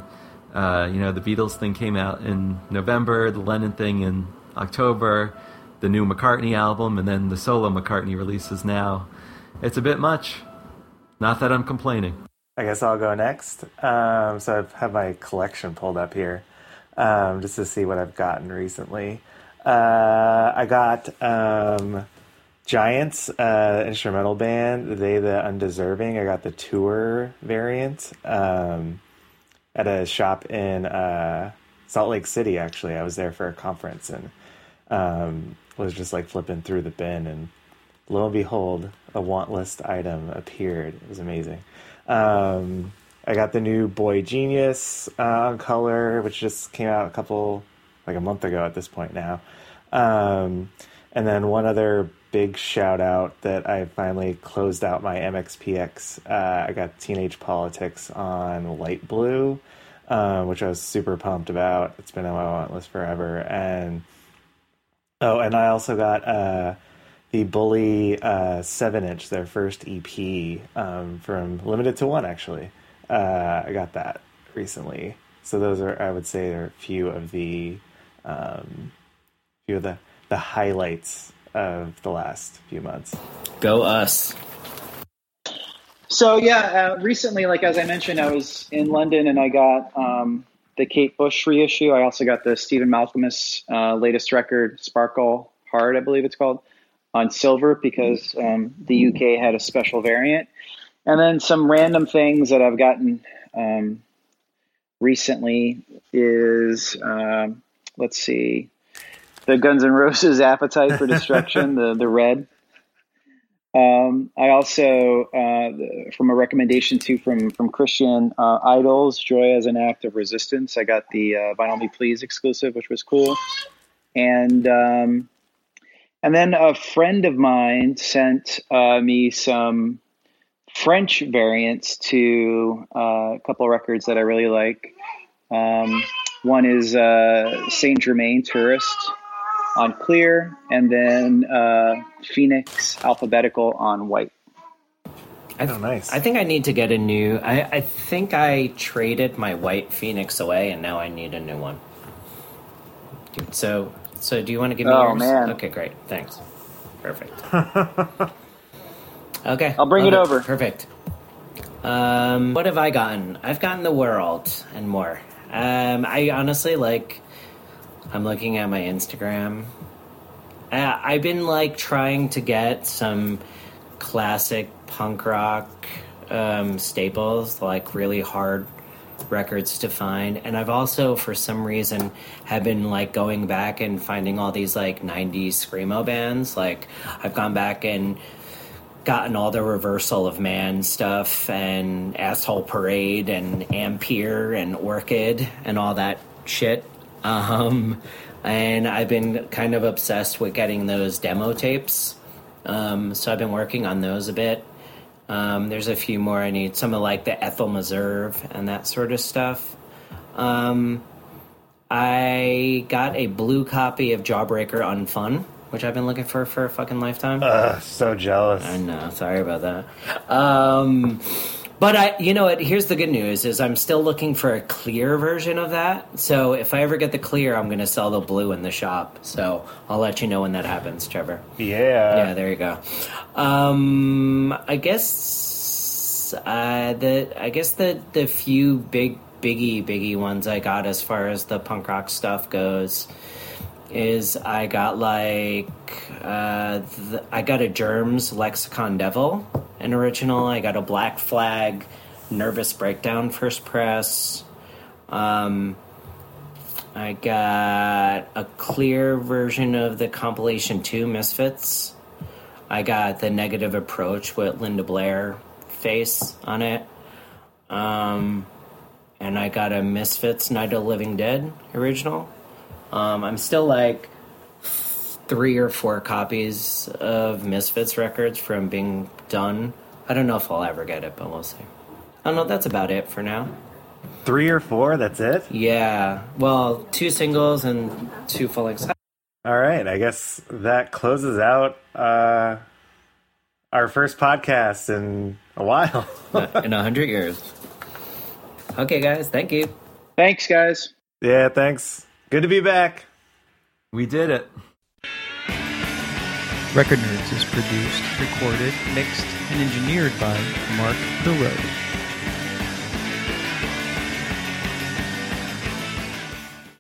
Speaker 1: uh, you know the Beatles thing came out in November, the Lennon thing in October, the new McCartney album, and then the solo McCartney releases now. It's a bit much. Not that I'm complaining.
Speaker 4: I guess I'll go next. Um, so I have had my collection pulled up here um, just to see what I've gotten recently. Uh, I got um, Giants uh, instrumental band, They the Undeserving. I got the tour variant um, at a shop in uh, Salt Lake City. Actually, I was there for a conference and um, was just like flipping through the bin, and lo and behold, a want list item appeared. It was amazing. Um, I got the new boygenius uh, on color, which just came out a couple, like a month ago at this point now. Um, and then one other big shout out that I finally closed out my MXPX. Uh, I got Teenage Politics on light blue, um, which I was super pumped about. It's been on my want list forever. And oh, and I also got uh, the Bully uh, seven inch, their first EP um, from Limited to One. Actually, uh, I got that recently. So those are, I would say, are a few of the um, few of the the highlights of the last few months.
Speaker 3: Go us.
Speaker 2: So yeah, uh, recently, like as I mentioned, I was in London and I got um, the Kate Bush reissue. I also got the Stephen Malkmus uh, latest record, Sparkle Hard, I believe it's called, on silver because um, the UK had a special variant. And then some random things that I've gotten um, recently is um, let's see, the Guns N' Roses Appetite for Destruction, the the red. Um, I also, uh, from a recommendation too from from Christian uh, IDLES, "Joy as an Act of Resistance." I got the uh, "Vinyl Me Please" exclusive, which was cool, and um, and then a friend of mine sent uh, me some French variants to uh, a couple records that I really like. Um, one is uh, Saint Germain Tourist on clear, and then uh, Phoenix Alphabetical on white.
Speaker 3: I,
Speaker 4: Oh, nice.
Speaker 3: I think I need to get a new. I, I think I traded my white Phoenix away, and now I need a new one. Dude, So, so do you want to give me
Speaker 2: Oh,
Speaker 3: yours?
Speaker 2: man.
Speaker 3: Okay, great. Thanks. Perfect. (laughs) okay,
Speaker 2: I'll bring
Speaker 3: love
Speaker 2: it over.
Speaker 3: Perfect. Um, what have I gotten? I've gotten the world and more. Um, I honestly like. I'm looking at my Instagram. Uh, I've been like trying to get some classic punk rock um, staples, like really hard records to find. And I've also, for some reason, have been like going back and finding all these like '90s screamo bands. Like I've gone back and gotten all the reversal of man stuff and asshole parade and ampere and orchid and all that shit um, and i've been kind of obsessed with getting those demo tapes um, so i've been working on those a bit um, there's a few more i need some of like the ethel meserve and that sort of stuff um, i got a blue copy of jawbreaker unfun which i've been looking for for a fucking lifetime
Speaker 4: Ugh, so jealous.
Speaker 3: I know. Sorry about that. But I, you know what? Here's the good news: is I'm still looking for a clear version of that. So if I ever get the clear, I'm going to sell the blue in the shop. So I'll let you know when that happens, Trevor.
Speaker 4: Yeah.
Speaker 3: yeah, there you go. Um, I guess uh, the I guess the the few big biggie biggie ones I got as far as the punk rock stuff goes is I got like uh, I got a Germs Lexicon Devil, an original. I got a Black Flag Nervous Breakdown first press. Um, I got a clear version of the compilation two Misfits. I got the Negative Approach with Linda Blair face on it. Um, and I got a Misfits Night of Living Dead original. Um, I'm still like three or four copies of Misfits records from being done. I don't know if I'll ever get it, but we'll see. I don't know. That's about it for now.
Speaker 4: Three or four, that's it?
Speaker 3: Yeah. Well, two singles and two full lengths.
Speaker 4: All right. I guess that closes out uh, our first podcast in a while. (laughs)
Speaker 3: in a hundred years. Okay, guys. Thank you.
Speaker 2: Thanks, guys.
Speaker 4: yeah, thanks. Good to be back.
Speaker 1: We did it.
Speaker 6: Record Nerds is produced, recorded, mixed, and engineered by Mark Perot.